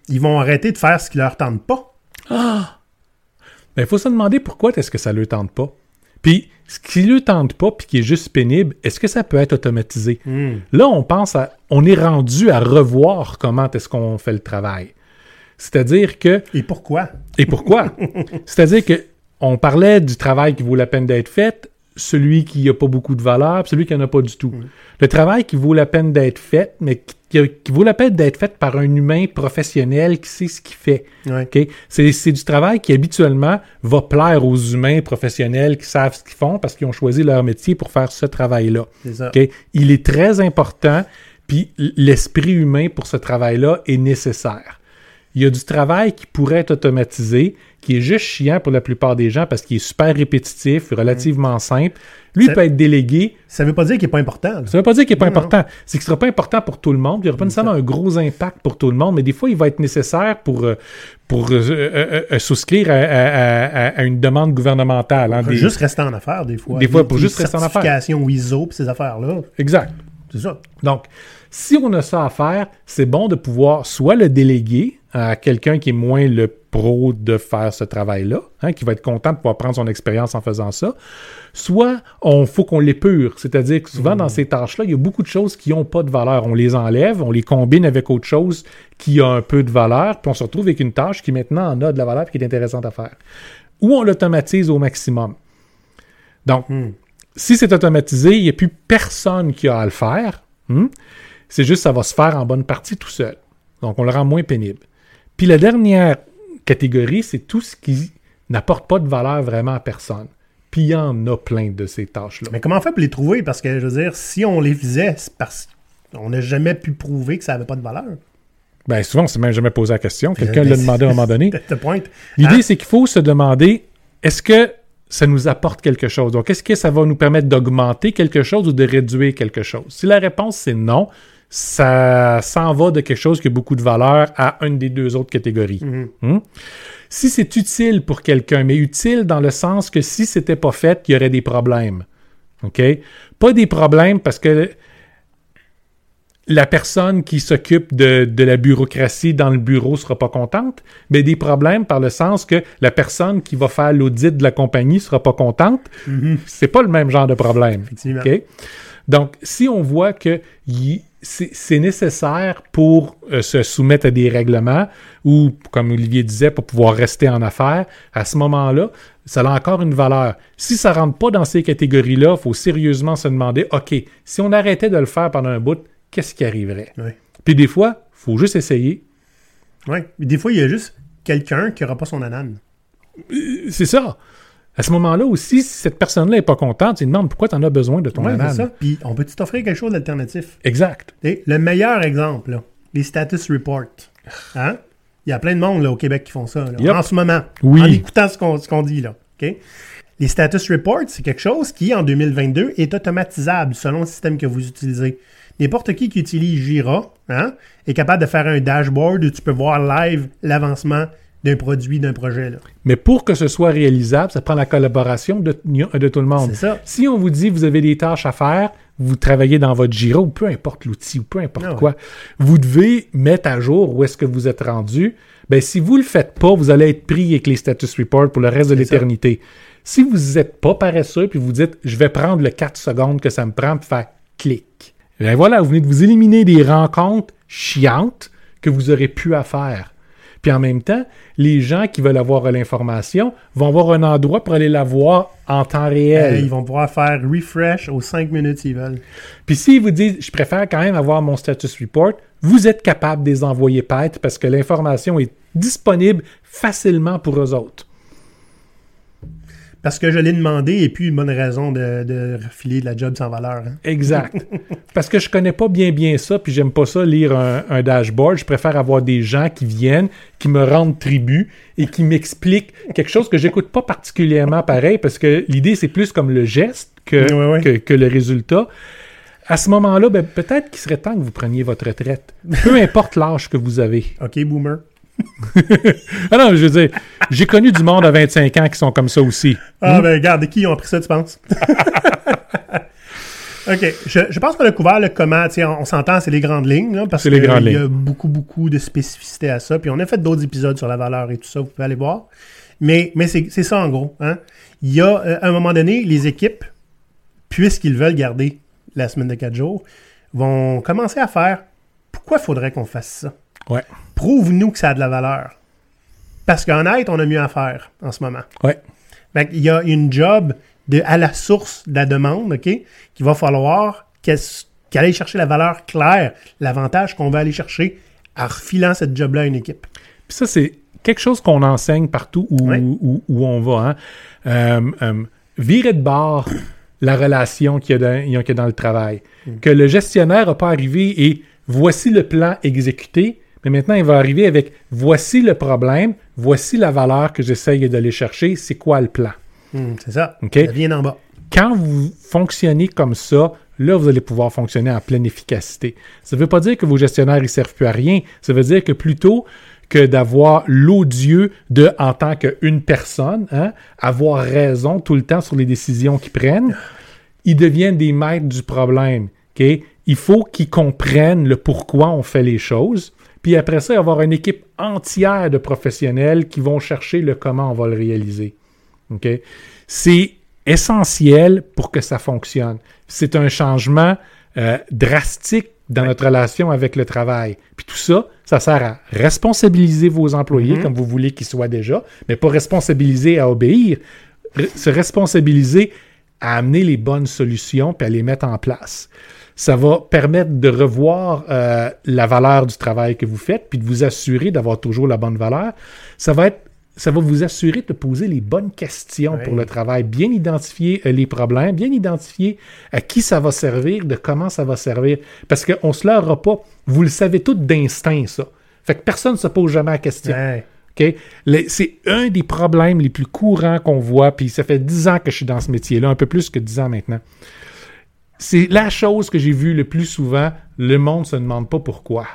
S2: ils vont arrêter de faire ce qui leur tente pas.
S1: Ben, il faut se demander pourquoi est-ce que ça ne le tente pas. Puis, ce qui ne le tente pas, puis qui est juste pénible, est-ce que ça peut être automatisé? Là, on pense à. On est rendu à revoir comment est-ce qu'on fait le travail. C'est-à-dire que.
S2: Et pourquoi?
S1: Et pourquoi? C'est-à-dire que on parlait du travail qui vaut la peine d'être fait, celui qui n'a pas beaucoup de valeur, puis celui qui n'en a pas du tout. Le travail qui vaut la peine d'être fait, mais qui, vaut la peine d'être fait par un humain professionnel qui sait ce qu'il fait.
S2: Ouais.
S1: OK? C'est, c'est du travail qui habituellement va plaire aux humains professionnels qui savent ce qu'ils font parce qu'ils ont choisi leur métier pour faire ce travail-là.
S2: C'est ça.
S1: OK? Il est très important, puis l'esprit humain pour ce travail-là est nécessaire. Il y a du travail qui pourrait être automatisé, qui est juste chiant pour la plupart des gens parce qu'il est super répétitif, relativement simple. Lui
S2: Ça-
S1: peut être délégué.
S2: Ça veut pas dire qu'il n'est pas important. là.
S1: Ça ne veut pas dire qu'il n'est pas
S2: Non,
S1: important. C'est qu'il ne sera pas important pour tout le monde. Il n'y aura pas nécessairement un gros impact pour tout le monde, mais des fois, il va être nécessaire pour, euh, pour euh, euh, euh, souscrire à, à- à- à une demande gouvernementale. hein,
S2: Faut
S1: des-
S2: juste rester en affaires, des fois.
S1: Des fois,
S2: Des-
S1: pour
S2: des
S1: juste rester en affaires.
S2: certifications ISO pis ces affaires-là.
S1: Exact.
S2: C'est ça.
S1: Donc, si on a ça à faire, c'est bon de pouvoir soit le déléguer à quelqu'un qui est moins le pro de faire ce travail-là, hein, qui va être content de pouvoir prendre son expérience en faisant ça, soit on faut qu'on l'épure, c'est-à-dire que souvent dans ces tâches-là, il y a beaucoup de choses qui n'ont pas de valeur. On les enlève, on les combine avec autre chose qui a un peu de valeur, puis on se retrouve avec une tâche qui maintenant en a de la valeur et qui est intéressante à faire. Ou on l'automatise au maximum. Donc, si c'est automatisé, il n'y a plus personne qui a à le faire. Hmm? C'est juste ça va se faire en bonne partie tout seul. Donc, on le rend moins pénible. Puis la dernière catégorie, c'est tout ce qui n'apporte pas de valeur vraiment à personne. Puis il y en a plein de ces tâches-là.
S2: Mais comment on fait pour les trouver? Parce que, je veux dire, si on les faisait, c'est parce qu'on n'a jamais pu prouver que ça n'avait pas de valeur.
S1: Ben, souvent, on ne s'est même jamais posé la question. Quelqu'un l'a demandé à un moment donné. L'idée,
S2: Hein?
S1: c'est qu'il faut se demander est-ce que ça nous apporte quelque chose? Donc, est-ce que ça va nous permettre d'augmenter quelque chose ou de réduire quelque chose? Si la réponse c'est non, ça s'en va de quelque chose qui a beaucoup de valeur à une des deux autres catégories. Hmm? Si c'est utile pour quelqu'un, mais utile dans le sens que si c'était pas fait, il y aurait des problèmes. OK? Pas des problèmes parce que la personne qui s'occupe de, de la bureaucratie dans le bureau sera pas contente, mais des problèmes par le sens que la personne qui va faire l'audit de la compagnie sera pas contente. C'est pas le même genre de problème.
S2: Effectivement.
S1: OK? Donc, si on voit que y- c'est nécessaire pour euh, se soumettre à des règlements ou, comme Olivier disait, pour pouvoir rester en affaires, à ce moment-là, ça a encore une valeur. Si ça rentre pas dans ces catégories-là, il faut sérieusement se demander, OK, si on arrêtait de le faire pendant un bout, qu'est-ce qui arriverait?
S2: Ouais.
S1: Puis des fois, faut juste essayer.
S2: Mais Des fois, il y a juste quelqu'un qui n'aura pas son anane.
S1: C'est ça. À ce moment-là aussi, si cette personne-là n'est pas contente, tu lui demandes pourquoi tu en as besoin de ton
S2: Ouais, ça. Puis on peut-tu t'offrir quelque chose d'alternatif?
S1: Exact.
S2: Et le meilleur exemple, là, les status reports. Hein? Il y a plein de monde là, au Québec qui font ça là,
S1: Yep.
S2: en ce moment,
S1: Oui.
S2: en écoutant ce qu'on dit. Là? Les status reports, c'est quelque chose qui, en 2022, est automatisable selon le système que vous utilisez. N'importe qui qui utilise Jira hein, est capable de faire un dashboard où tu peux voir live l'avancement d'un produit, d'un projet. Là.
S1: Mais pour que ce soit réalisable, ça prend la collaboration de, de tout le monde.
S2: C'est ça.
S1: Si on vous dit vous avez des tâches à faire, vous travaillez dans votre Jira ou peu importe l'outil ou peu importe
S2: Ah ouais.
S1: quoi, vous devez mettre à jour où est-ce que vous êtes rendu. Ben, si vous le faites pas, vous allez être pris avec les status reports pour le reste de l'éternité. Si vous n'êtes pas paresseux puis vous dites je vais prendre le 4 secondes que ça me prend pour faire clic. Ben voilà, vous venez de vous éliminer des rencontres chiantes que vous aurez pu à faire. Puis en même temps, les gens qui veulent avoir l'information vont avoir un endroit pour aller la voir en temps réel.
S2: Euh, ils vont pouvoir faire refresh aux 5 minutes s'ils veulent.
S1: Puis s'ils vous disent, je préfère quand même avoir mon status report, vous êtes capable de les envoyer paître parce que l'information est disponible facilement pour eux autres.
S2: Parce que je l'ai demandé et puis une bonne raison de, de refiler de la job sans valeur. hein.
S1: Exact. Parce que je connais pas bien bien ça, puis j'aime pas ça lire un, un dashboard. Je préfère avoir des gens qui viennent, qui me rendent tribu et qui m'expliquent quelque chose que j'écoute pas particulièrement pareil, parce que l'idée c'est plus comme le geste que le résultat. À ce moment-là, ben, peut-être qu'il serait temps que vous preniez votre retraite. Peu importe l'âge que vous avez.
S2: OK, boomer.
S1: Ah non, je veux dire, j'ai connu du monde à 25 ans qui sont comme ça aussi.
S2: Ah, ben, regarde, de qui ont pris ça, tu penses? OK. Je, je pense qu'on a couvert le comment, on, on s'entend, c'est les grandes lignes, là, parce
S1: C'est
S2: qu'il
S1: les grandes
S2: y a
S1: lignes.
S2: beaucoup, beaucoup de spécificité à ça. Puis on a fait d'autres épisodes sur la valeur et tout ça, vous pouvez aller voir. Mais, c'est ça, en gros. Hein? Il y a, euh, à un moment donné, les équipes, puisqu'ils veulent garder la semaine de 4 jours, vont commencer à faire pourquoi faudrait qu'on fasse ça?
S1: Ouais.
S2: Prouve-nous que ça a de la valeur. Parce qu'en être, on a mieux à faire en ce moment.
S1: Ouais.
S2: Fait qu'il y a une job de, à la source de la demande, OK, qu'il va falloir qu'elle aille chercher la valeur claire, l'avantage qu'on va aller chercher en refilant cette job-là à une équipe.
S1: Puis ça, c'est quelque chose qu'on enseigne partout où,
S2: Ouais.
S1: où, où on va. Hein. Euh, euh, virer de bord la relation qu'il y, a dans- il y a qu'il y a dans le travail. Que le gestionnaire n'a pas arrivé et voici le plan exécuté, mais maintenant il va arriver avec voici le problème, voici la valeur que j'essaye d'aller chercher, c'est quoi le plan?
S2: Hum, c'est ça.
S1: OK?
S2: Ça vient d'en bas.
S1: Quand vous fonctionnez comme ça, là, vous allez pouvoir fonctionner en pleine efficacité. Ça ne veut pas dire que vos gestionnaires ne servent plus à rien. Ça veut dire que plutôt que d'avoir l'odieux de, en tant qu'une personne, hein, avoir raison tout le temps sur les décisions qu'ils prennent, ils deviennent des maîtres du problème. Il faut qu'ils comprennent le pourquoi on fait les choses. Puis après ça, avoir une équipe entière de professionnels qui vont chercher le comment on va le réaliser. C'est essentiel pour que ça fonctionne. C'est un changement euh, drastique dans notre relation avec le travail. Puis tout ça, ça sert à responsabiliser vos employés comme vous voulez qu'ils soient déjà, mais pas responsabiliser à obéir, se responsabiliser à amener les bonnes solutions puis à les mettre en place. Ça va permettre de revoir euh, la valeur du travail que vous faites puis de vous assurer d'avoir toujours la bonne valeur. Ça va être ça va vous assurer de poser les bonnes questions pour le travail, bien identifier euh, les problèmes, bien identifier à qui ça va servir, de comment ça va servir. Parce qu'on ne se leurra pas. Vous le savez tout d'instinct, ça. Fait que personne ne se pose jamais la question. Le- C'est un des problèmes les plus courants qu'on voit, puis ça fait 10 ans que je suis dans ce métier-là, un peu plus que 10 ans maintenant. C'est la chose que j'ai vue le plus souvent. Le monde ne se demande pas pourquoi.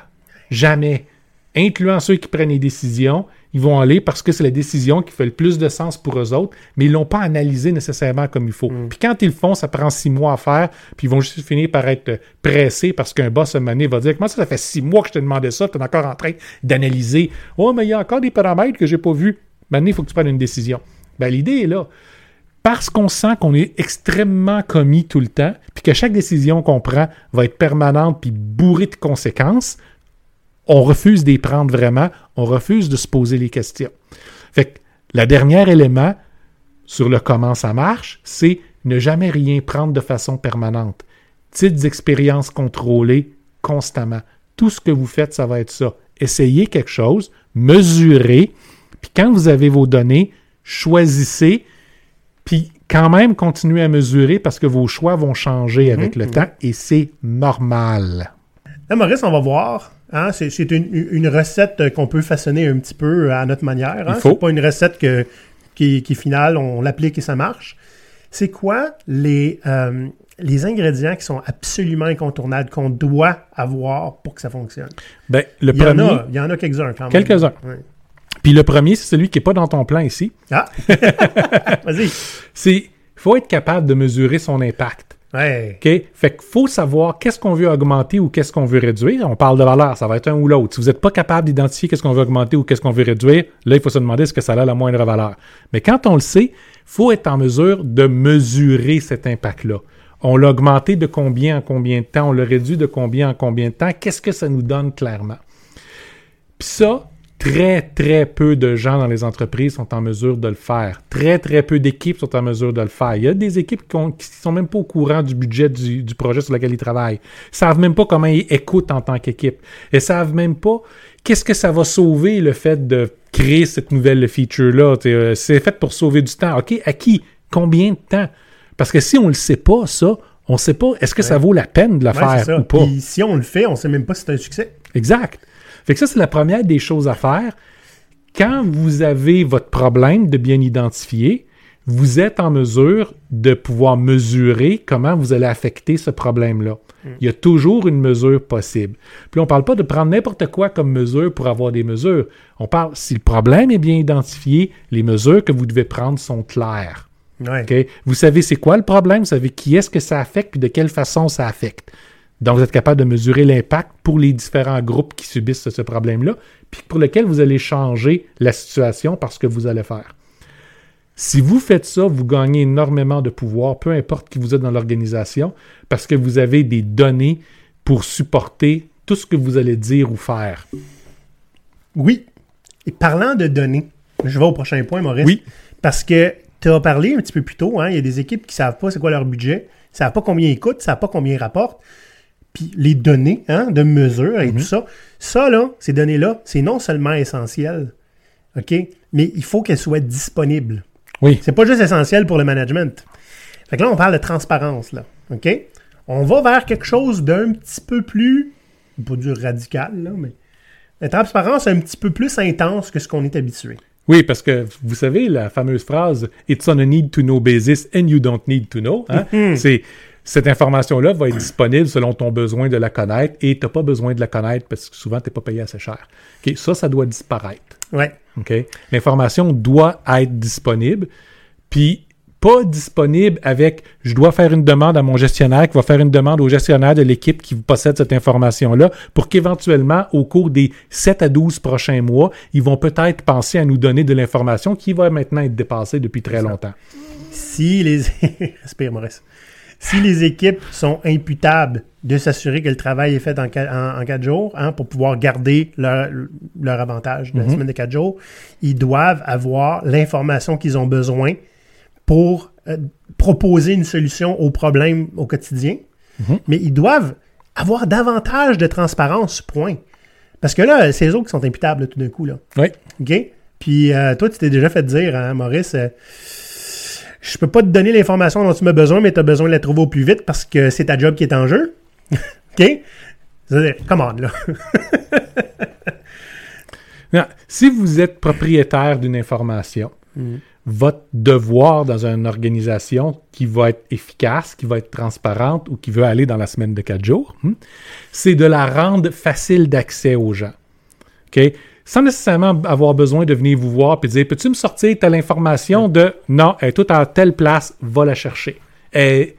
S1: Jamais. Incluant ceux qui prennent les décisions, ils vont aller parce que c'est la décision qui fait le plus de sens pour eux autres, mais ils l'ont pas analysé nécessairement comme il faut. Puis quand ils le font, ça prend six mois à faire, puis ils vont juste finir par être pressés parce qu'un boss à donné va dire Comment ça, ça fait six mois que je te demandais ça, tu es encore en train d'analyser. Oh, mais il y a encore des paramètres que j'ai pas vus. Maintenant, il faut que tu prennes une décision. Ben, l'idée est là. Parce qu'on sent qu'on est extrêmement commis tout le temps, puis que chaque décision qu'on prend va être permanente puis bourrée de conséquences, on refuse d'y prendre vraiment, on refuse de se poser les questions. Fait que le dernier élément sur le comment ça marche, c'est ne jamais rien prendre de façon permanente. Petites expériences contrôlées constamment. Tout ce que vous faites, ça va être ça. Essayez quelque chose, mesurez, puis quand vous avez vos données, choisissez, puis quand même continuez à mesurer parce que vos choix vont changer avec le temps et c'est normal.
S2: Là, Maurice, on va voir. Hein, c'est une, une recette qu'on peut façonner un petit peu à notre manière. Hein? C'est pas une recette que, qui, qui est finale, on l'applique et ça marche. C'est quoi les, euh, les ingrédients qui sont absolument incontournables, qu'on doit avoir pour que ça fonctionne?
S1: Ben, le
S2: Il y en a, il y en a quelques-uns quand même.
S1: Quelques-uns.
S2: Ouais.
S1: Puis le premier, c'est celui qui n'est pas dans ton plan ici.
S2: Ah! Vas-y.
S1: C'est faut être capable de mesurer son impact.
S2: Ouais.
S1: OK? Fait qu'il faut savoir qu'est-ce qu'on veut augmenter ou qu'est-ce qu'on veut réduire. On parle de valeur, ça va être un ou l'autre. Si vous n'êtes pas capable d'identifier qu'est-ce qu'on veut augmenter ou qu'est-ce qu'on veut réduire, là, il faut se demander est-ce que ça a la moindre valeur. Mais quand on le sait, faut être en mesure de mesurer cet impact-là. On l'a augmenté de combien en combien de temps? On l'a réduit de combien en combien de temps? Qu'est-ce que ça nous donne clairement? Puis ça, très, très peu de gens dans les entreprises sont en mesure de le faire. Très, très peu d'équipes sont en mesure de le faire. Il y a des équipes qui, qui sont même pas au courant du budget du, du projet sur lequel ils travaillent. Ils savent même pas comment ils écoutent en tant qu'équipe. Ils savent même pas qu'est-ce que ça va sauver le fait de créer cette nouvelle feature-là. Euh, C'est fait pour sauver du temps. OK, à qui? Combien de temps? Parce que si on le sait pas, ça, on sait pas, est-ce que ça vaut la peine de
S2: Ouais, c'est
S1: faire ou pas?
S2: Puis si on le fait, on sait même pas si c'est un succès.
S1: Exact. Fait que ça, c'est la première des choses à faire. Quand vous avez votre problème de bien identifier, vous êtes en mesure de pouvoir mesurer comment vous allez affecter ce problème-là. Il y a toujours une mesure possible. Puis on ne parle pas de prendre n'importe quoi comme mesure pour avoir des mesures. On parle, si le problème est bien identifié, les mesures que vous devez prendre sont claires.
S2: Ouais.
S1: Vous savez c'est quoi le problème, vous savez qui est-ce que ça affecte, puis de quelle façon ça affecte? Donc, vous êtes capable de mesurer l'impact pour les différents groupes qui subissent ce problème-là, puis pour lequel vous allez changer la situation parce que vous allez faire. Si vous faites ça, vous gagnez énormément de pouvoir, peu importe qui vous êtes dans l'organisation, parce que vous avez des données pour supporter tout ce que vous allez dire ou faire.
S2: Oui. Et parlant de données, je vais au prochain point, Maurice.
S1: Oui.
S2: Parce que tu as parlé un petit peu plus tôt, hein, il y a des équipes qui savent pas c'est quoi leur budget, ne savent pas combien ils coûtent, ne savent pas combien ils rapportent. Puis les données hein, de mesure et tout ça, ça, là, ces données-là, c'est non seulement essentiel, OK, mais il faut qu'elles soient disponibles.
S1: Oui.
S2: C'est pas juste essentiel pour le management. Fait que là, on parle de transparence, là. OK? On va vers quelque chose d'un petit peu plus, pas du radical, là, mais la transparence un petit peu plus intense que ce qu'on est habitué.
S1: Oui, parce que vous savez la fameuse phrase It's on a need to know basis and you don't need to know. hein? C'est cette information-là va être disponible selon ton besoin de la connaître et tu n'as pas besoin de la connaître parce que souvent tu n'es pas payé assez cher. Ça, ça doit disparaître.
S2: Ouais.
S1: OK? L'information doit être disponible, puis pas disponible avec je dois faire une demande à mon gestionnaire qui va faire une demande au gestionnaire de l'équipe qui possède cette information-là pour qu'éventuellement, au cours des 7 à 12 prochains mois, ils vont peut-être penser à nous donner de l'information qui va maintenant être dépassée depuis très longtemps.
S2: Si les. Respire, Maurice. Si les équipes sont imputables de s'assurer que le travail est fait en, qua- en, en quatre jours, hein, pour pouvoir garder leur, leur avantage de la semaine de quatre jours, ils doivent avoir l'information qu'ils ont besoin pour euh, proposer une solution aux problèmes au quotidien. Mais ils doivent avoir davantage de transparence, point. Parce que là, c'est eux autres qui sont imputables là, tout d'un coup. Là.
S1: Oui.
S2: OK? Puis euh, toi, tu t'es déjà fait dire, hein, Maurice, euh, je peux pas te donner l'information dont tu as besoin, mais tu as besoin de la trouver au plus vite parce que c'est ta job qui est en jeu. OK? Commande, là.
S1: Non, si vous êtes propriétaire d'une information, votre devoir dans une organisation qui va être efficace, qui va être transparente ou qui veut aller dans la semaine de quatre jours, hmm, c'est de la rendre facile d'accès aux gens. OK? Sans nécessairement avoir besoin de venir vous voir et dire Peux-tu me sortir telle information de Non, elle est toute à telle place, va la chercher. Elle est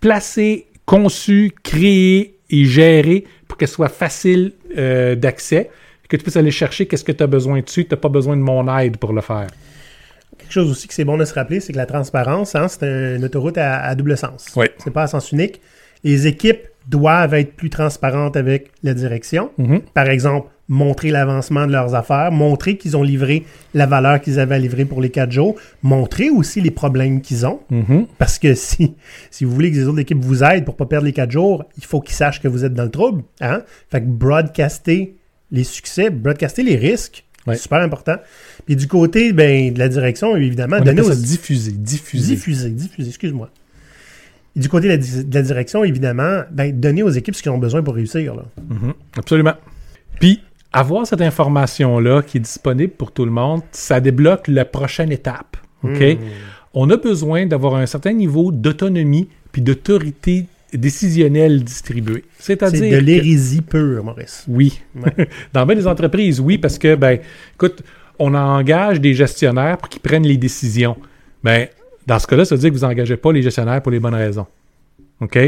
S1: placée, conçue, créée et gérée pour qu'elle soit facile euh, d'accès, que tu puisses aller chercher qu'est-ce que tu as besoin dessus, tu n'as pas besoin de mon aide pour le faire.
S2: Quelque chose aussi que c'est bon de se rappeler, c'est que la transparence, hein, c'est un- une autoroute à, à double sens.
S1: Oui.
S2: C'est pas à sens unique. Les équipes doivent être plus transparentes avec la direction.
S1: Mhm.
S2: Par exemple, montrer l'avancement de leurs affaires, montrer qu'ils ont livré la valeur qu'ils avaient à livrer pour les quatre jours, montrer aussi les problèmes qu'ils ont.
S1: Mhm.
S2: Parce que si, si vous voulez que les autres équipes vous aident pour pas perdre les quatre jours, il faut qu'ils sachent que vous êtes dans le trouble. Hein? Fait que broadcaster les succès, broadcaster les risques,
S1: Ouais.
S2: c'est super important. Puis du côté ben, de la direction, évidemment,
S1: On
S2: donner aux...
S1: diffuser, diffuser.
S2: Diffuser, diffuser, excuse-moi. Du côté de la, di- de la direction, évidemment, ben, donner aux équipes ce qu'ils ont besoin pour réussir. Là.
S1: Mhm, Absolument. Puis, avoir cette information-là qui est disponible pour tout le monde, ça débloque la prochaine étape. OK?
S2: Hmm.
S1: On a besoin d'avoir un certain niveau d'autonomie puis d'autorité décisionnelle distribuée.
S2: C'est
S1: C'est-à-dire.
S2: de
S1: que-
S2: l'hérésie pure, Maurice.
S1: Oui.
S2: Ouais.
S1: Dans bien des entreprises, oui, parce que, ben, écoute, on engage des gestionnaires pour qu'ils prennent les décisions. Ben, dans ce cas-là, ça veut dire que vous n'engagez pas les gestionnaires pour les bonnes raisons. OK?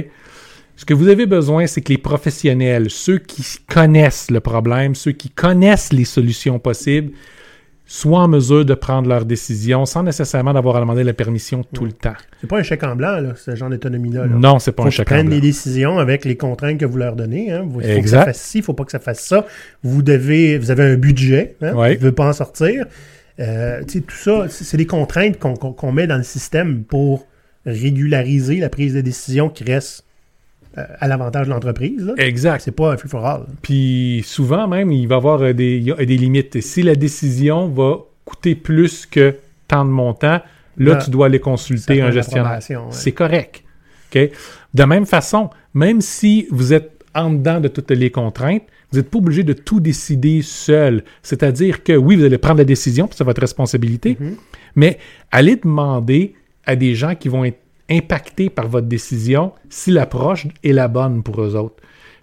S1: Ce que vous avez besoin, c'est que les professionnels, ceux qui connaissent le problème, ceux qui connaissent les solutions possibles, soient en mesure de prendre leurs décisions sans nécessairement d'avoir à demander la permission tout le temps.
S2: C'est pas un chèque en blanc, là, ce genre d'autonomie-là. là.
S1: Non, c'est pas
S2: faut
S1: un chèque en
S2: prennent
S1: blanc.
S2: les décisions avec les contraintes que vous leur donnez. Hein. Vous- faut que
S1: Exact.
S2: ça fasse ci, il faut pas que ça fasse ça. Vous devez, vous avez un budget, hein, vous ne veut pas en sortir. Euh, tout ça, c'est des contraintes qu'on met dans le système pour régulariser la prise de décision qui reste à l'avantage de l'entreprise.
S1: Exact.
S2: C'est pas un free for all.
S1: Puis souvent même, il va y avoir euh, des, il y a des limites. Si la décision va coûter plus que tant de montant, là, tu dois aller consulter un gestionnaire.
S2: ouais.
S1: C'est correct. OK? De même façon, même si vous êtes en dedans de toutes les contraintes, vous n'êtes pas obligé de tout décider seul. C'est-à-dire que oui, vous allez prendre la décision, puis c'est votre responsabilité,
S2: Mhm.
S1: mais allez demander à des gens qui vont être impactés par votre décision si l'approche est la bonne pour eux autres.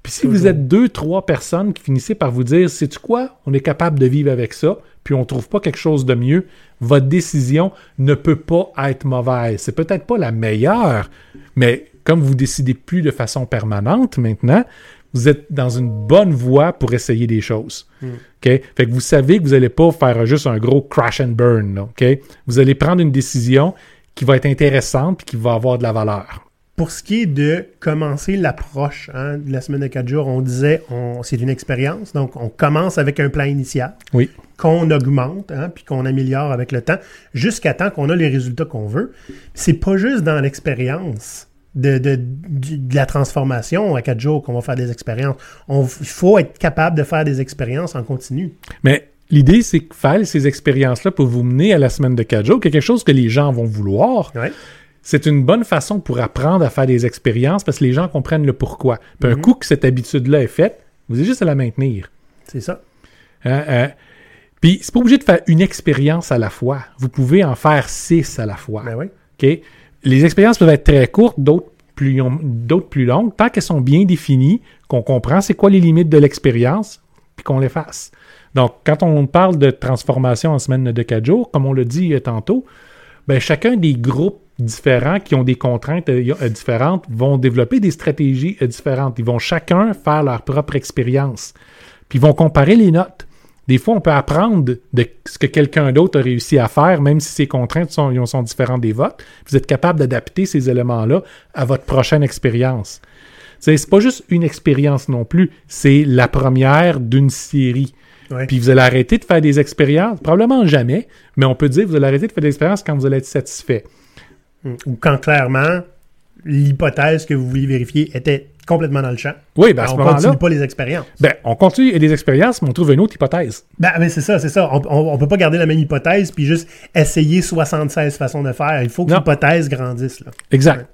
S1: Puis si vous
S2: Toujours.
S1: êtes deux, trois personnes qui finissez par vous dire, sais-tu quoi, on est capable de vivre avec ça, puis on trouve pas quelque chose de mieux, votre décision ne peut pas être mauvaise. C'est peut-être pas la meilleure, mais comme vous décidez plus de façon permanente maintenant, vous êtes dans une bonne voie pour essayer des choses. OK? Fait que vous savez que vous n'allez pas faire juste un gros crash and burn. là? Vous allez prendre une décision qui va être intéressante et qui va avoir de la valeur.
S2: Pour ce qui est de commencer l'approche hein, de la semaine de 4 jours, on disait on, c'est une expérience. Donc, on commence avec un plan initial
S1: Oui.
S2: qu'on augmente hein, puis qu'on améliore avec le temps jusqu'à temps qu'on a les résultats qu'on veut. C'est pas juste dans l'expérience de, de, de la transformation à 4 jours qu'on va faire des expériences. Il faut être capable de faire des expériences en continu.
S1: Mais l'idée, c'est que faire ces expériences-là pour vous mener à la semaine de 4 jours, quelque chose que les gens vont vouloir,
S2: Ouais.
S1: c'est une bonne façon pour apprendre à faire des expériences parce que les gens comprennent le pourquoi. Puis un coup que cette habitude-là est faite, vous avez juste à la maintenir.
S2: C'est ça.
S1: Hein, hein. Puis c'est pas obligé de faire une expérience à la fois. Vous pouvez en faire six à la fois.
S2: Ben oui.
S1: Les expériences peuvent être très courtes, d'autres plus, long- d'autres plus longues, tant qu'elles sont bien définies, qu'on comprend c'est quoi les limites de l'expérience, puis qu'on les fasse. Donc, quand on parle de transformation en semaine de 4 jours, comme on l'a dit euh, tantôt, ben, chacun des groupes différents qui ont des contraintes euh, euh, différentes vont développer des stratégies différentes. Ils vont chacun faire leur propre expérience. Puis ils vont comparer les notes. Des fois, on peut apprendre de ce que quelqu'un d'autre a réussi à faire, même si ses contraintes sont, sont différentes des vôtres. Vous êtes capable d'adapter ces éléments-là à votre prochaine expérience. C'est pas juste une expérience non plus, c'est la première d'une série.
S2: Ouais.
S1: Puis vous allez arrêter de faire des expériences, probablement jamais, mais on peut dire que vous allez arrêter de faire des expériences quand vous allez être satisfait.
S2: Mm. Ou quand clairement l'hypothèse que vous vouliez vérifier était complètement dans le champ.
S1: Oui, ben à ce
S2: on
S1: moment-là,
S2: continue pas les expériences.
S1: ben, on continue des expériences, mais on trouve une autre hypothèse.
S2: Ben, mais c'est ça, c'est ça. On, on, on peut pas garder la même hypothèse puis juste essayer 76 façons de faire. Il faut que l'hypothèse grandisse. Là.
S1: Exact.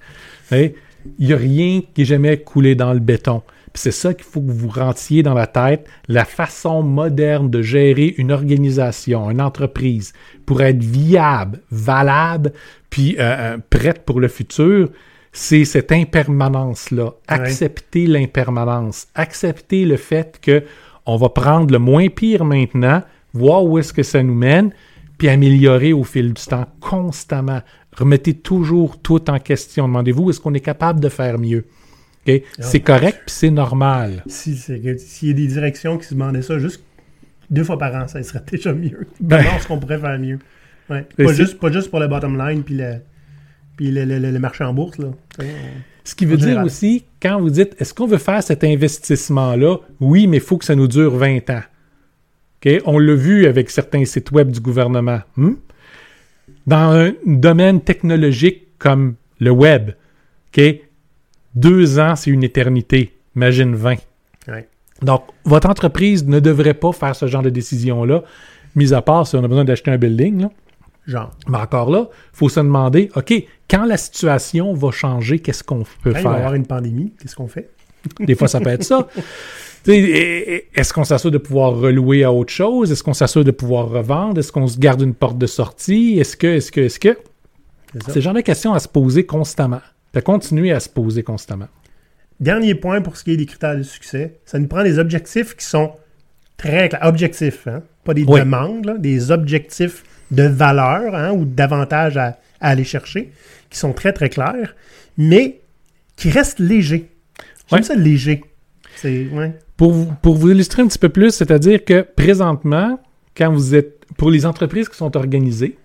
S1: Il n'y a rien qui est jamais coulé dans le béton. C'est ça qu'il faut que vous rentiez dans la tête, la façon moderne de gérer une organisation, une entreprise, pour être viable, valable, puis euh, euh, prête pour le futur, c'est cette impermanence-là. Accepter l'impermanence. Accepter le fait que on va prendre le moins pire maintenant, voir où est-ce que ça nous mène, puis améliorer au fil du temps constamment. Remettez toujours tout en question. Demandez-vous, est-ce qu'on est capable de faire mieux? C'est correct, puis c'est normal.
S2: Si, S'il y a des directions qui se demandaient ça juste deux fois par an, ça serait déjà mieux.
S1: Ben-
S2: Comment est-ce qu'on pourrait faire mieux? Ouais. Pas, juste, pas juste pour le bottom line puis le, puis le, le- le- marché en bourse. Là.
S1: Ce qui veut dire aussi, quand vous dites, est-ce qu'on veut faire cet investissement-là? Oui, mais il faut que ça nous dure 20 ans. On l'a vu avec certains sites web du gouvernement. Hmm? Dans un domaine technologique comme le web? Deux ans, c'est une éternité. Imagine 20.
S2: Ouais.
S1: Donc, votre entreprise ne devrait pas faire ce genre de décision-là, mis à part si on a besoin d'acheter un building. Là.
S2: Genre.
S1: Mais encore là, il faut se demander, OK, quand la situation va changer, qu'est-ce qu'on peut
S2: Quand il va y
S1: faire?
S2: avoir une pandémie, qu'est-ce qu'on fait?
S1: Des fois, ça peut être ça. Est-ce qu'on s'assure de pouvoir relouer à autre chose? Est-ce qu'on s'assure de pouvoir revendre? Est-ce qu'on se garde une porte de sortie? Est-ce que, est-ce que, est-ce que?
S2: C'est
S1: le genre de questions à se poser constamment. De continuer à se poser constamment.
S2: Dernier point pour ce qui est des critères de succès, ça nous prend des objectifs qui sont très clairs. Objectifs, hein? pas des
S1: Oui.
S2: demandes, là, des objectifs de valeur hein, ou d'avantages à, à aller chercher, qui sont très très clairs, mais qui restent légers. J'aime
S1: Ouais.
S2: ça léger. Ouais.
S1: Pour vous, pour vous illustrer un petit peu plus, c'est-à-dire que présentement, quand vous êtes pour les entreprises qui sont organisées,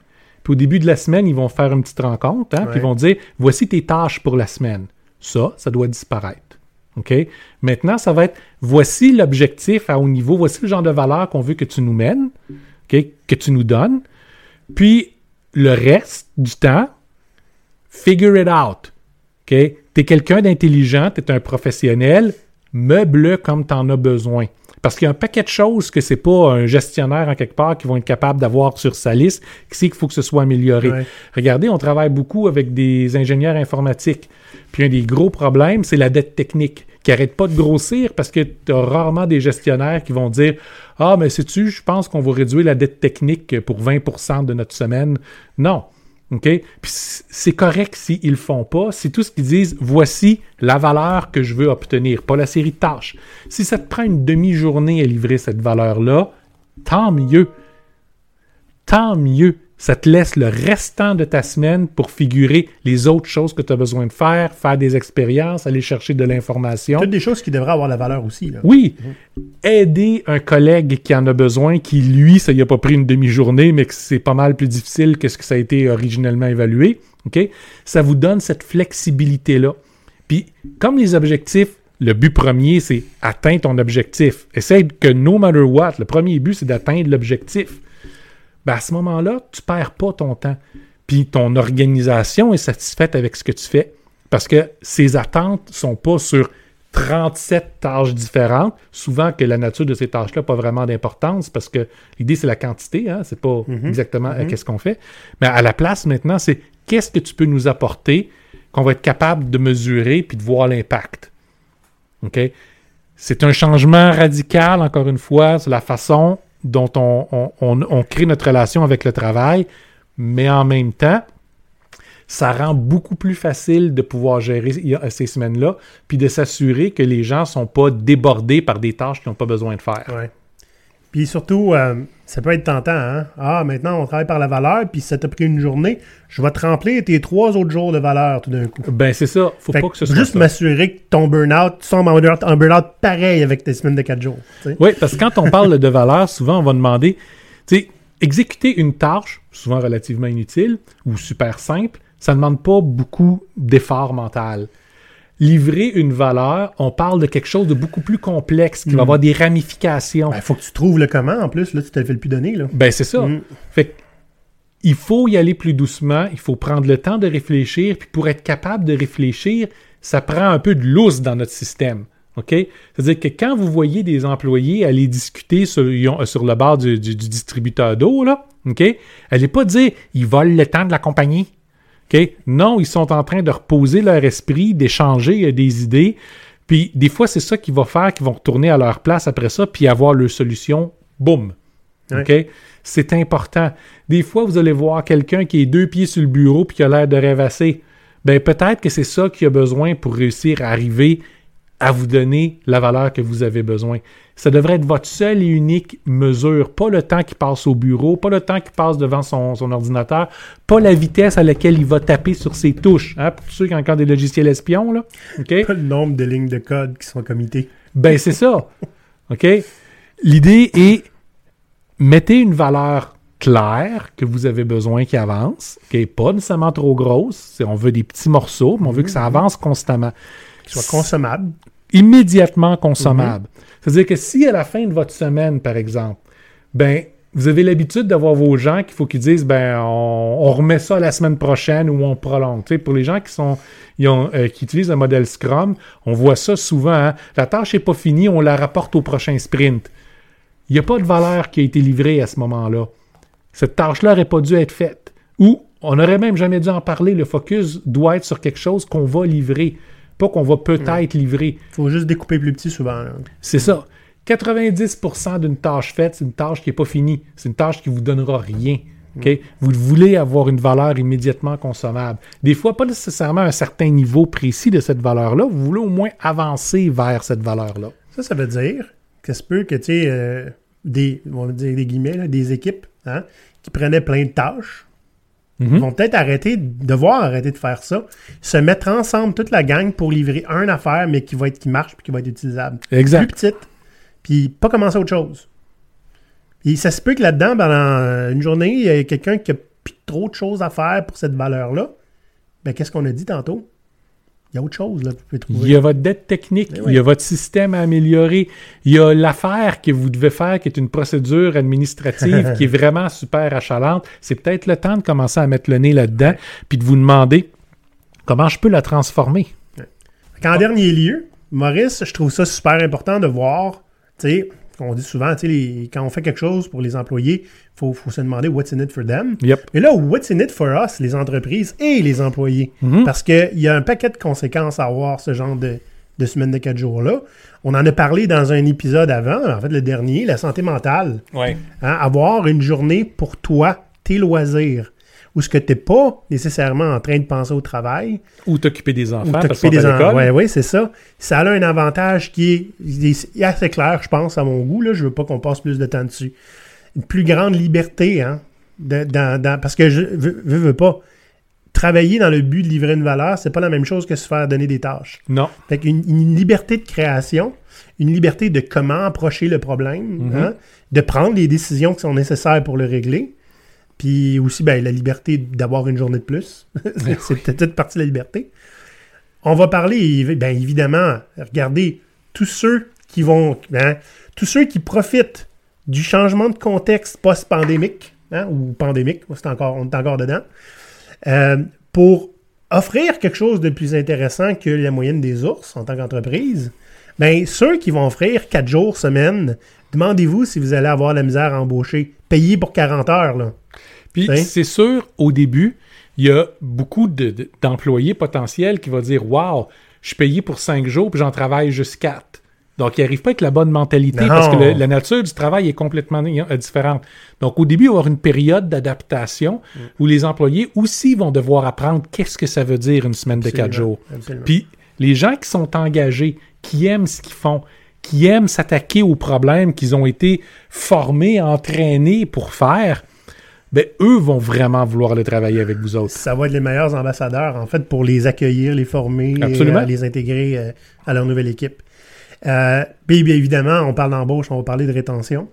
S1: puis au début de la semaine, ils vont faire une petite rencontre, hein, puis ils vont dire voici tes tâches pour la semaine. Ça, ça doit disparaître. OK? Maintenant, ça va être voici l'objectif à haut niveau, voici le genre de valeur qu'on veut que tu nous mènes, OK? que tu nous donnes. Puis le reste du temps, figure it out. OK? Tu es quelqu'un d'intelligent, tu es un professionnel, meuble comme tu en as besoin. Parce qu'il y a un paquet de choses que c'est pas un gestionnaire en quelque part qui vont être capable d'avoir sur sa liste, qui sait qu'il faut que ce soit amélioré.
S2: Ouais.
S1: Regardez, on travaille beaucoup avec des ingénieurs informatiques. Puis un des gros problèmes, c'est la dette technique qui arrête pas de grossir parce que tu as rarement des gestionnaires qui vont dire Ah, mais sais-tu, je pense qu'on va réduire la dette technique pour 20% de notre semaine. Non. OK? C'est correct s'ils le font pas. C'est tout ce qu'ils disent voici la valeur que je veux obtenir, pas la série de tâches. Si ça te prend une demi-journée à livrer cette valeur-là, tant mieux. Tant mieux. Ça te laisse le restant de ta semaine pour figurer les autres choses que tu as besoin de faire, faire des expériences, aller chercher de l'information.
S2: Toutes des choses qui devraient avoir la valeur aussi. Là.
S1: Oui, aider un collègue qui en a besoin, qui lui, ça y a pas pris une demi-journée, mais que c'est pas mal plus difficile que ce que ça a été originellement évalué. OK? Ça vous donne cette flexibilité-là. Puis, comme les objectifs, le but premier, c'est atteindre ton objectif. Essaye que no matter what, le premier but, c'est d'atteindre l'objectif. Ben, à ce moment-là, tu perds pas ton temps. Puis ton organisation est satisfaite avec ce que tu fais. Parce que ces attentes sont pas sur 37 tâches différentes. Souvent que la nature de ces tâches-là n'a pas vraiment d'importance parce que l'idée, c'est la quantité. Hein? C'est pas exactement euh, qu'est-ce qu'on fait. Mais à la place, maintenant, c'est qu'est-ce que tu peux nous apporter qu'on va être capable de mesurer puis de voir l'impact. OK? C'est un changement radical, encore une fois, sur la façon dont on, crée notre relation avec le travail, mais en même temps, ça rend beaucoup plus facile de pouvoir gérer y- ces semaines-là, puis de s'assurer que les gens ne sont pas débordés par des tâches qu'ils n'ont pas besoin de faire.
S2: Puis surtout, euh, ça peut être tentant. Hein? Ah, maintenant, on travaille par la valeur, puis ça t'a pris une journée. Je vais te remplir tes trois autres jours de valeur tout d'un coup.
S1: Ben c'est ça, faut
S2: Fait
S1: pas
S2: que
S1: ce soit
S2: juste m'assurer que ton burn-out, tu sombres en burn-out, pareil avec tes semaines de quatre jours.
S1: Oui, parce que quand on parle de valeur, souvent on va demander, tu sais, exécuter une tâche, souvent relativement inutile ou super simple, ça ne demande pas beaucoup d'effort mental. Livrer une valeur, on parle de quelque chose de beaucoup plus complexe qui va avoir des ramifications.
S2: Ben, faut que tu trouves le comment en plus. Là, tu te le plus donner. Là.
S1: Ben, c'est ça.
S2: Mm.
S1: Fait il faut y aller plus doucement, il faut prendre le temps de réfléchir, puis pour être capable de réfléchir, ça prend un peu de lousse dans notre système. OK? C'est-à-dire que quand vous voyez des employés aller discuter sur, le du, du- du distributeur d'eau, là, OK? Allez pas dire ils volent le temps de la compagnie. Non, ils sont en train de reposer leur esprit, d'échanger euh, des idées. Puis des fois, c'est ça qui va faire qu'ils vont retourner à leur place après ça, puis avoir leur solution. Boum.
S2: Ouais.
S1: C'est important. Des fois, vous allez voir quelqu'un qui est deux pieds sur le bureau puis qui a l'air de rêvasser. Ben peut-être que c'est ça qu'il a besoin pour réussir à arriver à vous donner la valeur que vous avez besoin. Ça devrait être votre seule et unique mesure, pas le temps qui passe au bureau, pas le temps qui passe devant son, son ordinateur, pas la vitesse à laquelle il va taper sur ses touches. Hein, pour ceux qui ont encore des logiciels espions, là. OK?
S2: Pas le nombre de lignes de code qui sont committées.
S1: Ben, c'est ça. OK? L'idée est, mettez une valeur claire que vous avez besoin qui avance, qui n'est pas nécessairement trop grosse. On veut des petits morceaux, mais on veut que ça avance constamment.
S2: Qui soit consommable.
S1: Immédiatement consommable. C'est-à-dire que si à la fin de votre semaine, par exemple, ben, vous avez l'habitude d'avoir vos gens qu'il faut qu'ils disent ben on, on remet ça la semaine prochaine ou on prolonge. Pour les gens qui sont ils ont, euh, qui utilisent le modèle Scrum, on voit ça souvent. hein. La tâche n'est pas finie, on la rapporte au prochain sprint. Il n'y a pas de valeur qui a été livrée à ce moment-là. Cette tâche-là n'aurait pas dû être faite. Ou on n'aurait même jamais dû en parler. Le focus doit être sur quelque chose qu'on va livrer, pas qu'on va peut-être livrer.
S2: faut juste découper plus petit souvent.
S1: C'est ça. 90% d'une tâche faite, c'est une tâche qui n'est pas finie. C'est une tâche qui ne vous donnera rien. Vous voulez avoir une valeur immédiatement consommable. Des fois, pas nécessairement un certain niveau précis de cette valeur-là. Vous voulez au moins avancer vers cette valeur-là.
S2: Ça, ça veut dire que se peut que, tu sais, euh, des, on va dire des guillemets, là, des équipes hein, qui prenaient plein de tâches,
S1: Mhm.
S2: vont peut-être arrêter, devoir arrêter de faire ça, se mettre ensemble, toute la gang, pour livrer une affaire, mais qui va être, qui marche puis qui va être utilisable. Plus
S1: Exact.
S2: petite, puis pas commencer autre chose. Et ça se peut que là-dedans, pendant une journée, il y a quelqu'un qui a plus trop de choses à faire pour cette valeur-là. Ben, qu'est-ce qu'on a dit tantôt? Il y a autre chose, là, que vous pouvez trouver.
S1: Il y a votre dette technique,
S2: Eh oui.
S1: il y a votre système à améliorer, il y a l'affaire que vous devez faire qui est une procédure administrative qui est vraiment super achalante. C'est peut-être le temps de commencer à mettre le nez là-dedans puis de vous demander comment je peux la transformer.
S2: En dernier lieu, Maurice, je trouve ça super important de voir, tu sais, on dit souvent, tu sais, les- quand on fait quelque chose pour les employés, il faut, faut se demander what's in it for them.
S1: Yep.
S2: Mais là, what's in it for us, les entreprises et les employés?
S1: Mhm.
S2: Parce qu'il y a un paquet de conséquences à avoir, ce genre de, de semaine de quatre jours-là. On en a parlé dans un épisode avant, en fait, le dernier, la santé mentale.
S1: Ouais.
S2: Hein, avoir une journée pour toi, tes loisirs, où ce que tu n'es pas nécessairement en train de penser au travail,
S1: Ou t'occuper des enfants
S2: ou t'occuper des enfants. Oui, oui, c'est ça. Ça a un avantage qui est, assez clair, je pense, à mon goût. Là. Je veux pas qu'on passe plus de temps dessus. Une plus grande liberté, hein, de- dans- dans- parce que je veux, veux, veux pas. Travailler dans le but de livrer une valeur, c'est pas la même chose que se faire donner des tâches.
S1: Non.
S2: Fait qu'une une liberté de création, une liberté de comment approcher le problème,
S1: Mhm.
S2: hein, de prendre les décisions qui sont nécessaires pour le régler, puis aussi ben, la liberté d'avoir une journée de plus. c'est peut-être partie de la liberté. On va parler, ben, évidemment, regardez, tous ceux qui vont, hein, tous ceux qui profitent du changement de contexte post-pandémique, hein, ou pandémique, c'est encore, on est encore dedans, euh, pour offrir quelque chose de plus intéressant que la moyenne des ours en tant qu'entreprise, ben, ceux qui vont offrir 4 jours semaine, demandez-vous si vous allez avoir la misère à embaucher. Payer pour 40 heures, là.
S1: Puis c'est sûr, au début, il y a beaucoup de- de- d'employés potentiels qui vont dire Waouh, je suis payé pour cinq jours puis j'en travaille juste quatre. Donc, ils n'arrivent pas avec la bonne mentalité
S2: Non.
S1: parce que le- la nature du travail est complètement euh, différente. Donc, au début, il va y avoir une période d'adaptation
S2: Mm.
S1: où les employés aussi vont devoir apprendre qu'est-ce que ça veut dire une semaine de quatre jours.
S2: absolument.
S1: Puis les gens qui sont engagés, qui aiment ce qu'ils font, qui aiment s'attaquer aux problèmes qu'ils ont été formés, entraînés pour faire, ben eux vont vraiment vouloir aller travailler avec vous autres.
S2: Ça va être les meilleurs ambassadeurs, en fait, pour les accueillir, les former, et, euh, les intégrer euh, à leur nouvelle équipe. Euh, puis, bien évidemment, on parle d'embauche, on va parler de rétention.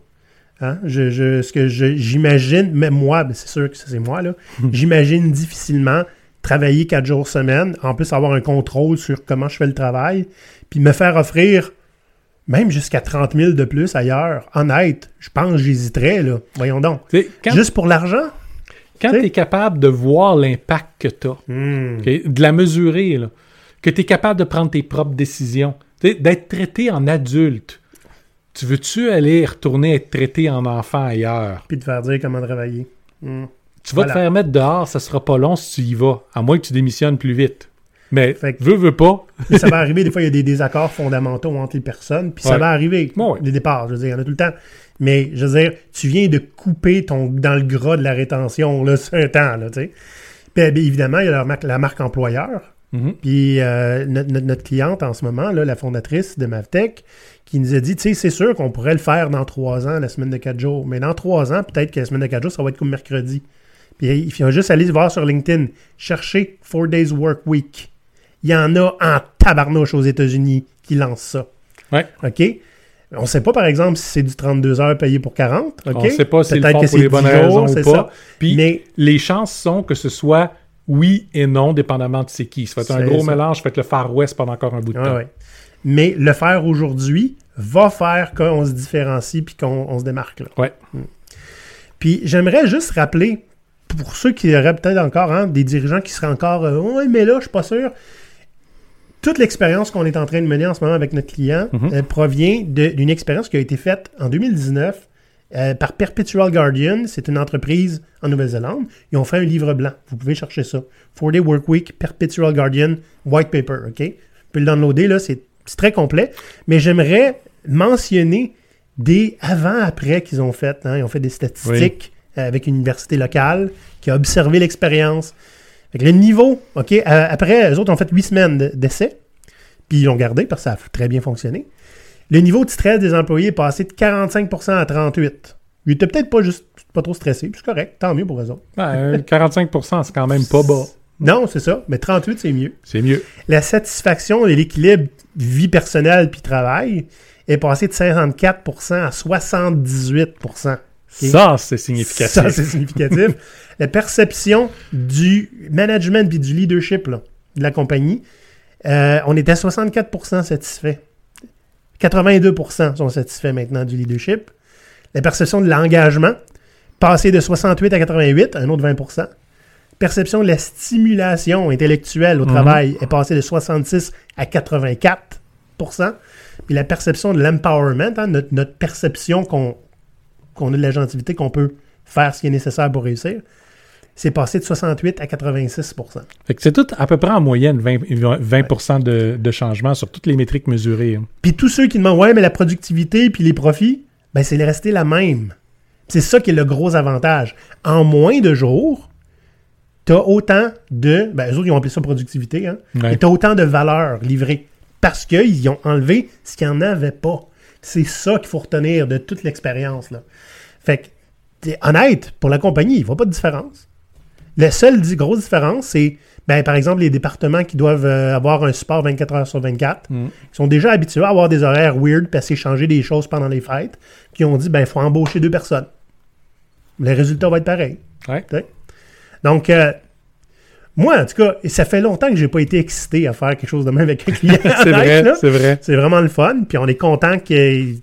S2: Hein? Je, je- ce que j'imagine, même moi, ben, c'est sûr que c'est moi, là, j'imagine difficilement travailler quatre jours semaine, en plus avoir un contrôle sur comment je fais le travail, puis me faire offrir même jusqu'à 30 000 de plus ailleurs. Honnête, je pense que j'hésiterais, là. Voyons donc.
S1: Quand,
S2: Juste pour l'argent?
S1: quand
S2: tu
S1: es capable de voir l'impact que tu as,
S2: Hmm.
S1: de la mesurer, là, que tu es capable de prendre tes propres décisions, d'être traité en adulte, tu veux-tu aller retourner être traité en enfant ailleurs?
S2: Puis de faire dire comment travailler. Hmm.
S1: Tu vas
S2: Voilà.
S1: te faire mettre dehors, ça sera pas long si tu y vas, à moins que tu démissionnes plus vite. Mais
S2: Fait que-
S1: veux, veux pas.
S2: Puis ça va arriver, des fois, il y a des désaccords fondamentaux entre les personnes, puis ça va arriver,
S1: Ouais, ouais.
S2: des départs, je veux dire, il y en a tout le temps. Mais, je veux dire, tu viens de couper ton, dans le gras de la rétention, là, c'est un temps, là, tu sais. Puis, bien évidemment, il y a marque- la marque employeur,
S1: Mhm.
S2: Puis euh, notre, notre- notre cliente en ce moment, là, la fondatrice de Mavtech, qui nous a dit, tu sais, c'est sûr qu'on pourrait le faire dans trois ans, la semaine de quatre jours. Mais dans trois ans, peut-être que la semaine de quatre jours, ça va être comme mercredi. Puis il faut juste aller voir sur LinkedIn, chercher Four Days Work Week. Il y en a en tabarnouche aux États-Unis qui lancent ça.
S1: Ouais.
S2: OK? On ne sait pas, par exemple, si c'est du 32 heures payé pour 40. OK?
S1: On ne sait pas si
S2: que
S1: pour
S2: c'est
S1: les bonnes
S2: 10 jours,
S1: raisons
S2: c'est
S1: ou pas.
S2: ça.
S1: Puis
S2: Mais
S1: les chances sont que ce soit oui et non, dépendamment de c'est qui. Ça fait un
S2: C'est
S1: gros
S2: ça.
S1: mélange, fait le Far West pendant encore un bout de
S2: Ouais,
S1: temps.
S2: ouais. Mais le faire aujourd'hui va faire qu'on se différencie puis qu'on on se démarque. Là.
S1: Ouais.
S2: Puis j'aimerais juste rappeler, pour ceux qui auraient peut-être encore hein, des dirigeants qui seraient encore euh, Ouais, mais là, je suis pas sûr. Toute l'expérience qu'on est en train de mener en ce moment avec notre client
S1: Mhm.
S2: euh, provient d'une expérience qui a été faite en 2019 euh, par Perpetual Guardian. C'est une entreprise en Nouvelle-Zélande. Ils ont fait un livre blanc. Vous pouvez chercher ça. Four Day Work Week, Perpetual Guardian, White Paper. OK? Vous pouvez le downloader, là. C'est c'est très complet. Mais j'aimerais mentionner des avant-après qu'ils ont fait. hein. Ils ont fait des statistiques euh, avec une université locale qui a observé l'expérience. Fait que le niveau, OK, euh, après, eux autres ont fait huit semaines de- d'essai, puis ils l'ont gardé parce que ça a très bien fonctionné. Le niveau de stress des employés est passé de 45% à 38%. Ils étaient peut-être pas juste pas trop stressés, puis c'est correct, tant mieux pour eux autres.
S1: Ouais, 45 c'est quand même pas bas.
S2: Non, c'est ça, mais 38, c'est mieux.
S1: C'est mieux.
S2: La satisfaction et l'équilibre vie personnelle puis travail est passé de 54% à 78%.
S1: Ça, c'est significatif.
S2: Ça, c'est significatif. la perception du management puis du leadership là, de la compagnie, euh, on était à 64% satisfait. 82% sont satisfaits maintenant du leadership. La perception de l'engagement, passé de 68 à 88, un autre 20%. Perception de la stimulation intellectuelle au
S1: Mhm.
S2: travail est passée de 66 à 84%. Puis la perception de l'empowerment, hein, notre, notre perception qu'on qu'on a de la gentilité, qu'on peut faire ce qui est nécessaire pour réussir, c'est passé de 68 à 86
S1: Fait que c'est tout à peu près en moyenne 20, 20 de, de changement sur toutes les métriques mesurées. hein.
S2: Puis tous ceux qui demandent ouais, mais la productivité puis les profits, ben c'est resté la même. C'est ça qui est le gros avantage. En moins de jours, tu as autant de. Ben, eux autres, ils ont appelé ça productivité, hein.
S1: Ouais.
S2: Et tu as autant de valeur livrée. Parce qu'ils ont enlevé ce qu'il n'y en avait pas. C'est ça qu'il faut retenir de toute l'expérience. Fait que, t'es honnête, pour la compagnie, il ne voit pas de différence. La seule grosse différence, c'est, ben, par exemple, les départements qui doivent euh, avoir un support 24 heures sur 24,
S1: Mm.
S2: qui sont déjà habitués à avoir des horaires weird parce qu'ils changer des choses pendant les fêtes, qui ont dit, ben, il faut embaucher deux personnes. Le résultat va être pareil.
S1: Ouais.
S2: Donc, euh, moi, en tout cas, ça fait longtemps que j'ai pas été excité à faire quelque chose de même avec un client.
S1: C'est vrai, c'est vrai.
S2: C'est vraiment le fun. Puis on est content qu'il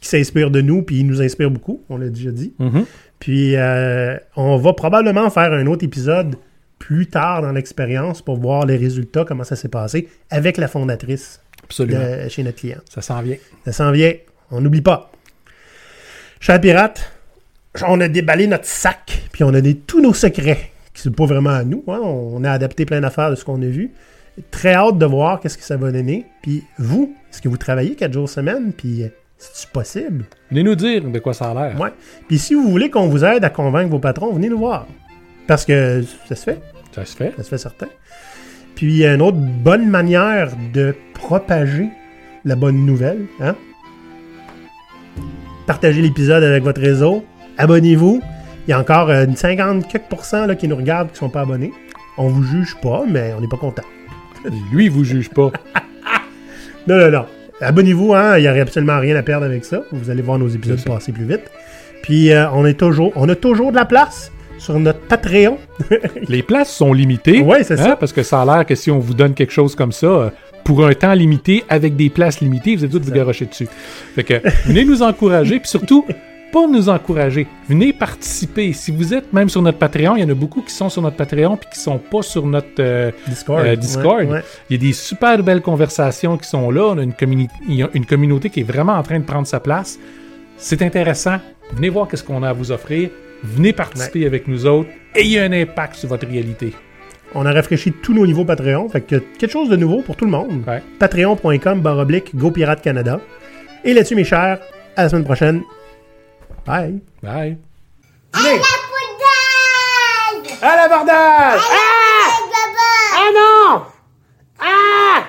S2: qu'il s'inspire de nous, puis il nous inspire beaucoup. On l'a déjà dit.
S1: Mhm.
S2: Puis euh, on va probablement faire un autre épisode plus tard dans l'expérience pour voir les résultats, comment ça s'est passé avec la fondatrice
S1: Absolument.
S2: de- chez notre client.
S1: Ça s'en vient.
S2: Ça s'en vient. On n'oublie pas. Cher pirate, on a déballé notre sac, puis on a des, tous nos secrets, qui sont pas vraiment à nous. hein. On a adapté plein d'affaires de ce qu'on a vu. Très hâte de voir qu'est-ce que ça va donner. Puis vous, est-ce que vous travaillez quatre jours semaine? Puis euh, c'est-tu possible?
S1: Venez nous dire de quoi ça a l'air.
S2: Ouais. Puis si vous voulez qu'on vous aide à convaincre vos patrons, venez nous voir. Parce que ça se fait.
S1: Ça se fait.
S2: Ça se fait certain. Puis une autre bonne manière de propager la bonne nouvelle, hein? Partagez l'épisode avec votre réseau. Abonnez-vous. Il y a encore euh, une 50 quelques qui nous regardent qui ne sont pas abonnés. On vous juge pas, mais on n'est pas content.
S1: Lui, il vous juge pas.
S2: Non, non, non. Abonnez-vous, hein? Il n'y aurait absolument rien à perdre avec ça. Vous allez voir nos épisodes passer plus vite. Puis euh, on est toujours, on a toujours de la place sur notre Patreon.
S1: Les places sont limitées.
S2: Ouais, c'est ça.
S1: Parce que ça a l'air que si on vous donne quelque chose comme ça, euh, pour un temps limité, avec des places limitées, vous êtes tous vous garocher dessus. Fait que venez nous encourager, puis surtout, pas nous encourager, venez participer. Si vous êtes même sur notre Patreon, il y en a beaucoup qui sont sur notre Patreon puis qui sont pas sur notre euh,
S2: Discord.
S1: euh, Discord.
S2: Ouais, ouais.
S1: Il y a des super belles conversations qui sont là. On a une, communi- il y a une communauté qui est vraiment en train de prendre sa place. C'est intéressant. Venez voir qu'est-ce qu'on a à vous offrir. Venez participer avec nous autres. Ayez un impact sur votre réalité.
S2: On a rafraîchi tous nos niveaux Patreon. Fait que quelque chose de nouveau pour tout le monde. Patreon.com baroblique GoPirate Canada. Et là-dessus, mes chers, à la semaine prochaine. Bye.
S1: Bye.
S2: À
S3: la bordage
S2: À l'abordage Ah Ah non Ah